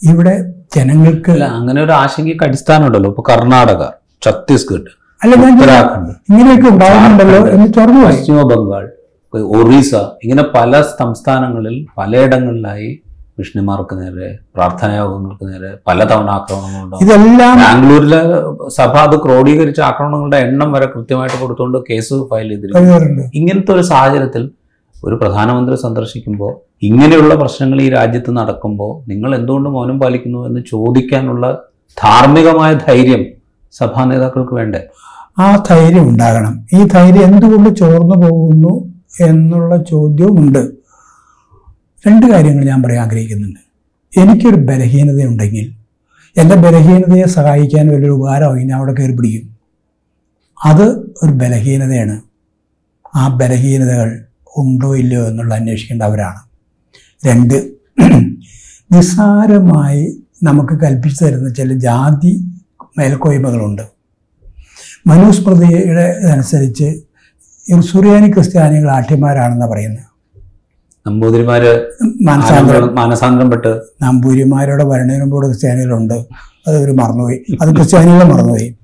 ഇവിടെ ജനങ്ങൾക്ക് അങ്ങനെ ഒരു ആശങ്കയ്ക്ക് അടിസ്ഥാനമുണ്ടല്ലോ. ഇപ്പൊ കർണാടക ഛത്തീസ്ഗഡ് അല്ല ഞാൻ ഇങ്ങനെയൊക്കെ ഉണ്ടാകുന്നുണ്ടല്ലോ എന്ന് തുറന്നു പശ്ചിമ ബംഗാൾ ഒറീസ ഇങ്ങനെ പല സംസ്ഥാനങ്ങളിൽ പലയിടങ്ങളിലായി വിഷ്ണുമാർക്ക് നേരെ പ്രാർത്ഥനായോഗങ്ങൾക്ക് നേരെ പലതവണ ആക്രമണങ്ങളുണ്ടാവും. ഇതെല്ലാം ബാംഗ്ലൂരിലെ സഭ അത് ക്രോഡീകരിച്ച ആക്രമണങ്ങളുടെ എണ്ണം വരെ കൃത്യമായിട്ട് കൊടുത്തുകൊണ്ട് കേസ് ഫയൽ ചെയ്തിട്ടുണ്ട് ഇങ്ങനത്തെ ഒരു സാഹചര്യത്തിൽ ഒരു പ്രധാനമന്ത്രി സന്ദർശിക്കുമ്പോൾ ഇങ്ങനെയുള്ള പ്രശ്നങ്ങൾ ഈ രാജ്യത്ത് നടക്കുമ്പോൾ നിങ്ങൾ എന്തുകൊണ്ട് മൗനം പാലിക്കുന്നു എന്ന് ചോദിക്കാനുള്ള ധാർമ്മികമായ ധൈര്യം സഭാ നേതാക്കൾക്ക് വേണ്ടേ? ആ ധൈര്യം ഉണ്ടാകണം. ഈ ധൈര്യം എന്തുകൊണ്ട് ചോർന്നു പോകുന്നു എന്നുള്ള ചോദ്യവും ഉണ്ട് രണ്ട് കാര്യങ്ങൾ ഞാൻ പറയാൻ ആഗ്രഹിക്കുന്നുണ്ട്. എനിക്കൊരു ബലഹീനതയുണ്ടെങ്കിൽ എന്റെ ബലഹീനതയെ സഹായിക്കാൻ വലിയൊരു ഉപകാരമായി ഞാൻ അവിടെ കയറി പിടിക്കും. അത് ഒരു ബലഹീനതയാണ്. ആ ബലഹീനതകൾ ഉണ്ടോ ഇല്ലയോ എന്നുള്ള അന്വേഷിക്കേണ്ടവരാണ്. രണ്ട് നിസ്സാരമായി നമുക്ക് കൽപ്പിച്ചു തരുന്ന ചില ജാതി മേൽക്കോയ്മകളുണ്ട്. മനുസ്മൃതിയുടെ അനുസരിച്ച് ഈ സുറിയാനി ക്രിസ്ത്യാനികൾ ആഠ്യന്മാരാണെന്ന് പറയുന്നത്. നമ്പൂതിരിമാര് മാനസാന്തരം. മാനസാന്തരം പെട്ട്. നമ്പൂരിമാരുടെ ഭരണയിലുമ്പോൾ ക്രിസ്ത്യാനികളുണ്ട്. അത് ഒരു മറന്നുപോയി. അത് ക്രിസ്ത്യാനികളെ മറന്നുപോയി.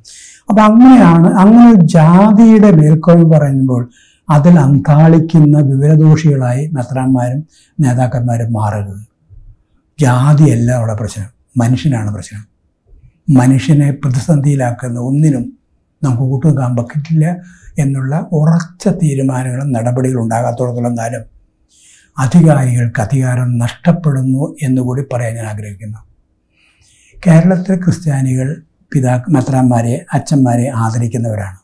അപ്പം അങ്ങനെയാണ് അങ്ങനെ ജാതിയുടെ മേൽക്കോയ്മ പറയുമ്പോൾ അതിൽ അന്താളിക്കുന്ന വിവരദോഷികളായി മെത്രാന്മാരും നേതാക്കന്മാരും മാറരുത്. ജാതിയല്ല അവിടെ പ്രശ്നം. മനുഷ്യനാണ് പ്രശ്നം. മനുഷ്യനെ പ്രതിസന്ധിയിലാക്കുന്ന ഒന്നിനും നമുക്ക് കൂട്ടുനിൽക്കാൻ പറ്റില്ല എന്നുള്ള ഉറച്ച തീരുമാനങ്ങളും നടപടികളും ഉണ്ടാകാത്തോടത്തോളം കാലം അധികാരികൾക്ക് അധികാരം നഷ്ടപ്പെടുന്നു എന്നുകൂടി പറയാൻ ഞാൻ ആഗ്രഹിക്കുന്നു. കേരളത്തിലെ ക്രിസ്ത്യാനികൾ പിതാ മെത്രാന്മാരെ അച്ഛന്മാരെ ആദരിക്കുന്നവരാണ്.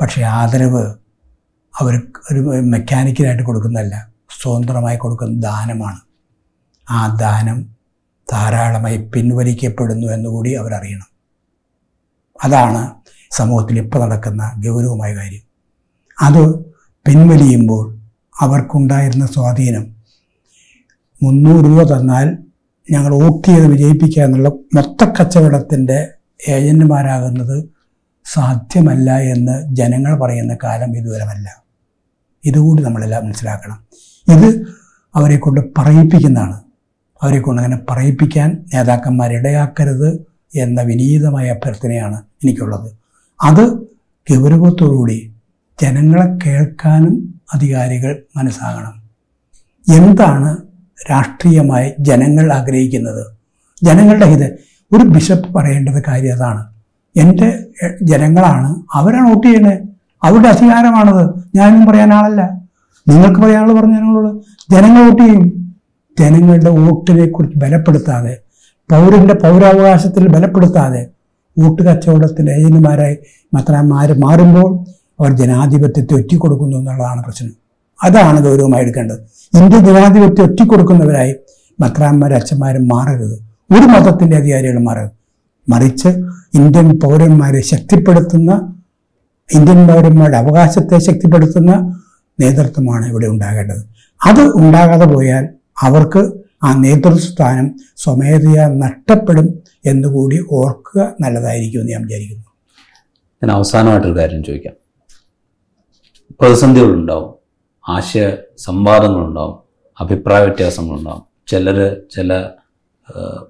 പക്ഷേ ആദരവ് അവർ ഒരു മെക്കാനിക്കലായിട്ട് കൊടുക്കുന്നതല്ല സ്വതന്ത്രമായി കൊടുക്കുന്ന ദാനമാണ്. ആ ദാനം ധാരാളമായി പിൻവലിക്കപ്പെടുന്നു എന്നുകൂടി അവരറിയണം. അതാണ് സമൂഹത്തിൽ ഇപ്പോൾ നടക്കുന്ന ഗൗരവമായ കാര്യം. അത് പിൻവലിയുമ്പോൾ അവർക്കുണ്ടായിരുന്ന സ്വാധീനം മുന്നൂറ് രൂപ തന്നാൽ ഞങ്ങൾ വോട്ട് ചെയ്ത് വിജയിപ്പിക്കുക എന്നുള്ള മൊത്ത കച്ചവടത്തിന്റെ ഏജന്റുമാരാകുന്നത് സാധ്യമല്ല എന്ന് ജനങ്ങൾ പറയുന്ന കാലം ഇതുവരമല്ല ഇതുകൂടി നമ്മളെല്ലാം മനസ്സിലാക്കണം. ഇത് അവരെ കൊണ്ട് പറയിപ്പിക്കുന്നതാണ്. അവരെ കൊണ്ട് അങ്ങനെ പറയിപ്പിക്കാൻ നേതാക്കന്മാരിടയാക്കരുത് എന്ന വിനീതമായ അഭ്യർത്ഥനയാണ് എനിക്കുള്ളത്. അത് ഗൗരവത്തോടുകൂടി ജനങ്ങളെ കേൾക്കാനും അധികാരികൾ മനസ്സാകണം. എന്താണ് രാഷ്ട്രീയമായി ജനങ്ങൾ ആഗ്രഹിക്കുന്നത്? ജനങ്ങളുടെ ഹിത ഒരു ബിഷപ്പ് പറയേണ്ടത് കാര്യം അതാണ്. എന്റെ ജനങ്ങളാണ് അവരാണ് വോട്ട് ചെയ്യുന്നത് അവരുടെ അധികാരമാണത്. ഞാനൊന്നും പറയാൻ ആളല്ല. നിങ്ങൾക്ക് പറയാനുള്ളത് പറഞ്ഞു ഞങ്ങളോട് ജനങ്ങൾ വോട്ട് ചെയ്യും. ജനങ്ങളുടെ വോട്ടിനെ കുറിച്ച് ബലപ്പെടുത്താതെ പൗരന്റെ പൗരാവകാശത്തിൽ ബലപ്പെടുത്താതെ വോട്ട് കച്ചവടത്തിന്റെ ഏജന്റുമാരായി മാത്രമാർ മാറുമ്പോൾ അവർ ജനാധിപത്യത്തെ ഒറ്റിക്കൊടുക്കുന്നു എന്നുള്ളതാണ് പ്രശ്നം. അതാണ് ഗൗരവമായി എടുക്കേണ്ടത്. ഇന്ത്യ ജനാധിപത്യം ഒറ്റിക്കൊടുക്കുന്നവരായി മെത്രാന്മാരും അച്ഛന്മാരും മാറരുത്. ഒരു മതത്തിന്റെ അധികാരികൾ മാറരുത്. മറിച്ച് ഇന്ത്യൻ പൗരന്മാരെ ശക്തിപ്പെടുത്തുന്ന ഇന്ത്യൻ പൗരന്മാരുടെ അവകാശത്തെ ശക്തിപ്പെടുത്തുന്ന നേതൃത്വമാണ് ഇവിടെ ഉണ്ടാകേണ്ടത്. അത് ഉണ്ടാകാതെ പോയാൽ അവർക്ക് ആ നേതൃസ്ഥാനം സ്വമേധയാ നഷ്ടപ്പെടും എന്നുകൂടി ഓർക്കുക നല്ലതായിരിക്കും എന്ന് ഞാൻ വിചാരിക്കുന്നു. ഞാൻ അവസാനമായിട്ടൊരു കാര്യം ചോദിക്കാം. പ്രതിസന്ധികളുണ്ടാവും ആശയ സംവാദങ്ങളുണ്ടാവും അഭിപ്രായ വ്യത്യാസങ്ങളുണ്ടാവും. ചിലർ ചില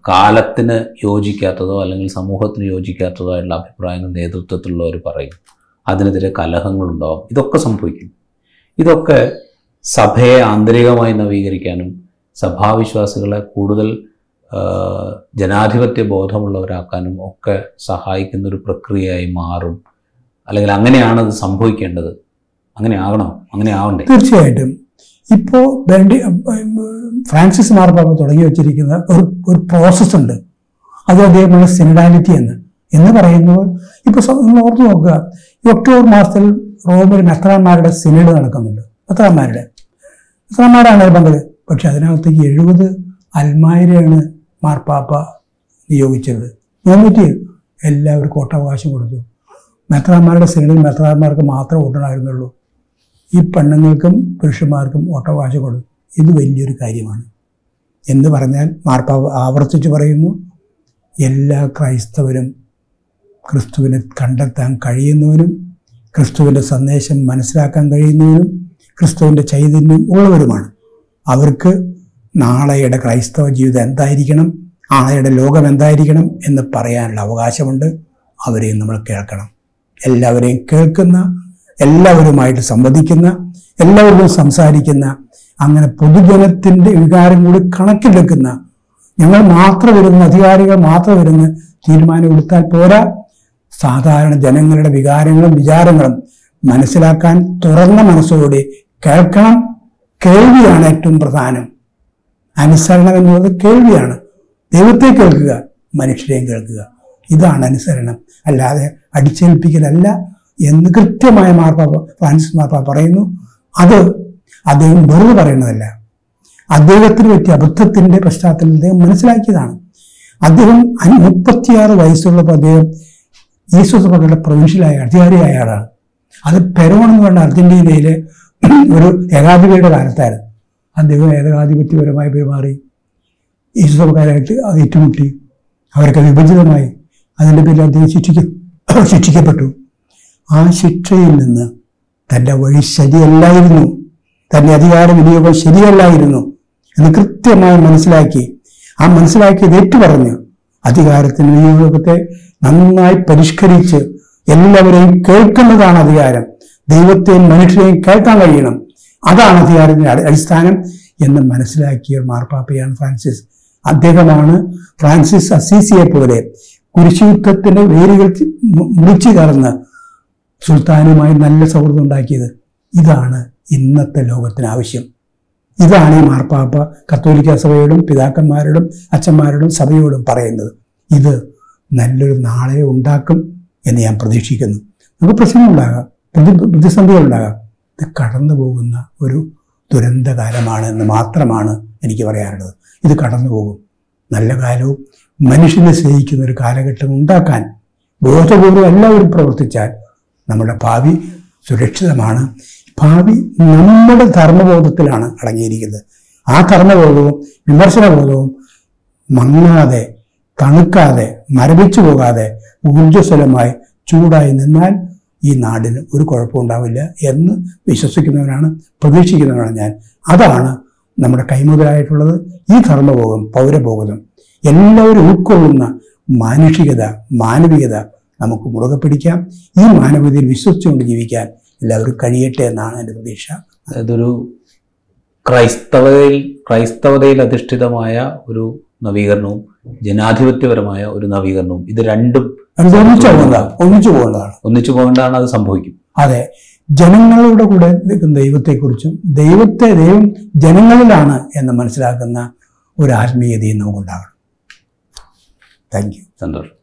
കാലത്തിന് യോജിക്കാത്തതോ അല്ലെങ്കിൽ സമൂഹത്തിന് യോജിക്കാത്തതോ ആയിട്ടുള്ള അഭിപ്രായങ്ങൾ നേതൃത്വത്തിലുള്ളവർ പറയും. അതിനെതിരെ കലഹങ്ങളുണ്ടാവും. ഇതൊക്കെ സംഭവിക്കും. ഇതൊക്കെ സഭയെ ആന്തരികമായി നവീകരിക്കാനും സഭാവിശ്വാസികളെ കൂടുതൽ ജനാധിപത്യ ബോധമുള്ളവരാക്കാനും ഒക്കെ സഹായിക്കുന്ന ഒരു പ്രക്രിയയായി മാറും. അല്ലെങ്കിൽ അങ്ങനെയാണ് അത് സംഭവിക്കേണ്ടത്. അങ്ങനെ ആകണോ. അങ്ങനെ ആവണ്ടേ. തീർച്ചയായിട്ടും. ഇപ്പോൾ ബെൻഡി ഫ്രാൻസിസ് മാർപ്പാപ്പ തുടങ്ങി വെച്ചിരിക്കുന്ന ഒരു ഒരു പ്രോസസ് ഉണ്ട്. അത് അദ്ദേഹമാണ് സിനിഡാലിറ്റി എന്ന്. എന്ന് പറയുന്നത് ഇപ്പോൾ നിങ്ങൾ ഓർത്ത് നോക്കുക. ഈ ഒക്ടോബർ മാസത്തിൽ റോമിൽ മെത്രാന്മാരുടെ സിനഡ് നടക്കുന്നുണ്ട്. മെത്രാന്മാരുടെ. മെത്രാന്മാരാണ് പങ്കെടുക്കുക പക്ഷെ അതിനകത്തേക്ക് എഴുപത് അൽമായരെയാണ് മാർപ്പാപ്പ നിയോഗിച്ചത്. നോമിറ്റി എല്ലാവർക്കും ഒട്ടവകാശം കൊടുത്തു. മെത്രാന്മാരുടെ സിനഡിൽ മെത്രാന്മാർക്ക് മാത്രമേ വോട്ടുണ്ടായിരുന്നുള്ളൂ. ഈ പെണ്ണുങ്ങൾക്കും പുരുഷന്മാർക്കും ഒട്ടവകാശം കൊടുത്തു. ഇത് വലിയൊരു കാര്യമാണ്. എന്ന് പറഞ്ഞാൽ മാർപ്പാപ്പ ആവർത്തിച്ച് പറയുന്നു എല്ലാ ക്രൈസ്തവരും ക്രിസ്തുവിനെ കണ്ടെത്താൻ കഴിയുന്നവരും ക്രിസ്തുവിന്റെ സന്ദേശം മനസ്സിലാക്കാൻ കഴിയുന്നവരും ക്രിസ്തുവിന്റെ ചൈതന്യം ഉള്ളവരുമാണ്. അവർക്ക് നാളെയുടെ ക്രൈസ്തവ ജീവിതം എന്തായിരിക്കണം? നാളെയുടെ ലോകം എന്തായിരിക്കണം എന്ന് പറയാനുള്ള അവകാശമുണ്ട്. അവരെയും നമ്മൾ കേൾക്കണം. എല്ലാവരെയും കേൾക്കുന്ന എല്ലാവരുമായിട്ട് സംവദിക്കുന്ന എല്ലാവരും സംസാരിക്കുന്ന അങ്ങനെ പൊതുജനത്തിന്റെ വികാരം കൂടി കണക്കിലെടുക്കുന്ന ഞങ്ങൾ മാത്രം വരുന്ന അധികാരികൾ മാത്രം വരുന്ന തീരുമാനം എടുത്താൽ പോരാ. സാധാരണ ജനങ്ങളുടെ വികാരങ്ങളും വിചാരങ്ങളും മനസ്സിലാക്കാൻ തുറന്ന മനസ്സോടെ കേൾക്കണം. കേൾവിയാണ് ഏറ്റവും പ്രധാനം. അനുസരണം എന്നുള്ളത് കേൾവിയാണ്. ദൈവത്തെ കേൾക്കുക മനുഷ്യരെയും കേൾക്കുക. ഇതാണ് അനുസരണം. അല്ലാതെ അടിച്ചേൽപ്പിക്കലല്ല എന്ന് കൃത്യമായ മാർപ്പാപ്പ ഫ്രാൻസിസ് മാർപ്പാപ്പ പറയുന്നു. അത് അദ്ദേഹം വെറുതെ പറയുന്നതല്ല. അദ്ദേഹത്തിന് പറ്റിയ അബദ്ധത്തിന്റെ പശ്ചാത്തലത്തിൽ അദ്ദേഹം മനസ്സിലാക്കിയതാണ്. അദ്ദേഹം മുപ്പത്തിയാറ് വയസ്സുള്ളപ്പോൾ അദ്ദേഹം ഈശ്വസ് സഭകളുടെ പ്രൊവിൻഷ്യലായ അധികാരിയായ ആളാണ്. അത് പെരോൺ എന്ന് പറഞ്ഞ അർജന്റീനയിലെ ഒരു ഏകാധിപതിയുടെ കാലത്തായിരുന്നു. അദ്ദേഹം ഏകാധിപത്യപരമായി പെരുമാറി. ഈശ്വരക്കാരായിട്ട് അത് ഏറ്റുമുട്ടി. അവരൊക്കെ വിഭജിതമായി അതിന്റെ പേരിൽ അദ്ദേഹം ശിക്ഷിക്ക ശിക്ഷിക്കപ്പെട്ടു. ആ ശിക്ഷയിൽ നിന്ന് തന്റെ വഴി ശരിയല്ലായിരുന്നു. തന്റെ അധികാര വിനിയോഗം ശരിയല്ലായിരുന്നു എന്ന് കൃത്യമായി മനസ്സിലാക്കി. ആ മനസ്സിലാക്കിയത് ഏറ്റുപറഞ്ഞു അധികാരത്തിന് വിനിയോഗത്തെ നന്നായി പരിഷ്കരിച്ച് എല്ലാവരെയും കേൾക്കുന്നതാണ് അധികാരം. ദൈവത്തെയും മനുഷ്യരെയും കേൾക്കാൻ കഴിയണം. അതാണ് അധികാരത്തിന്റെ അടി- അടിസ്ഥാനം എന്ന് മനസ്സിലാക്കിയ മാർപ്പാപ്പയാണ് ഫ്രാൻസിസ്. അദ്ദേഹമാണ് ഫ്രാൻസിസ് അസീസിയെ പോലെ കുരിശുയുദ്ധത്തിന്റെ വേരുകൾ മുടിച്ചു കടന്ന് സുൽത്താനുമായി നല്ല സൗഹൃദം ഉണ്ടാക്കിയത്. ഇതാണ് ഇന്നത്തെ ലോകത്തിന് ആവശ്യം. ഇതാണ് ഈ മാർപ്പാപ്പ കത്തോലിക്ക സഭയോടും പിതാക്കന്മാരോടും അച്ഛന്മാരോടും സഭയോടും പറയുന്നത്. ഇത് നല്ലൊരു നാളെ ഉണ്ടാക്കും എന്ന് ഞാൻ പ്രതീക്ഷിക്കുന്നു. നമുക്ക് പ്രശ്നങ്ങളുണ്ടാകാം പ്രതി പ്രതിസന്ധികളുണ്ടാകാം. ഇത് കടന്നു പോകുന്ന ഒരു ദുരന്തകാലമാണ് എന്ന് മാത്രമാണ് എനിക്ക് പറയാനുള്ളത്. ഇത് കടന്നു പോകും നല്ല കാലവും മനുഷ്യനെ സ്നേഹിക്കുന്ന ഒരു കാലഘട്ടം ഉണ്ടാക്കാൻ ബോധപൂർവം എല്ലാവരും പ്രവർത്തിച്ചാൽ നമ്മുടെ ഭാവി സുരക്ഷിതമാണ്. ഭാവി നമ്മുടെ ധർമ്മബോധത്തിലാണ് അടങ്ങിയിരിക്കുന്നത്. ആ ധർമ്മബോധവും വിമർശനബോധവും മങ്ങാതെ തണുക്കാതെ മരവിച്ചു പോകാതെ ഊർജസ്വലമായി ചൂടായി നിന്നാൽ ഈ നാടിന് ഒരു കുഴപ്പമുണ്ടാവില്ല എന്ന് വിശ്വസിക്കുന്നവനാണ് പ്രതീക്ഷിക്കുന്നവനാണ് ഞാൻ. അതാണ് നമ്മുടെ കൈമുതലായിട്ടുള്ളത് ഈ ധർമ്മബോധം പൗരബോധം. എല്ലാവരും ഉൾക്കൊള്ളുന്ന മാനുഷികത മാനവികത നമുക്ക് മുറുകെ പിടിക്കാം. ഈ മാനവികതയിൽ വിശ്വസിച്ചുകൊണ്ട് ജീവിക്കാൻ എല്ലാവരും കഴിയട്ടെ എന്നാണ് എന്റെ പ്രതീക്ഷ. അതൊരു ക്രൈസ്തവതയിൽ ക്രൈസ്തവതയിൽ അധിഷ്ഠിതമായ ഒരു നവീകരണവും ജനാധിപത്യപരമായ ഒരു നവീകരണവും. ഇത് രണ്ടും ഒന്നിച്ചു പോകേണ്ടതാണ് ഒന്നിച്ചു പോകേണ്ടതാണ് ഒന്നിച്ചു പോകേണ്ടതാണ് അത് സംഭവിക്കും. അതെ ജനങ്ങളുടെ കൂടെ നിൽക്കുന്ന ദൈവത്തെക്കുറിച്ചും ദൈവത്തെ ദൈവം ജനങ്ങളിലാണ് എന്ന് മനസ്സിലാക്കുന്ന ഒരു ആത്മീയതയും നമുക്കുണ്ടാകണം. താങ്ക് യു സന്തോഷം.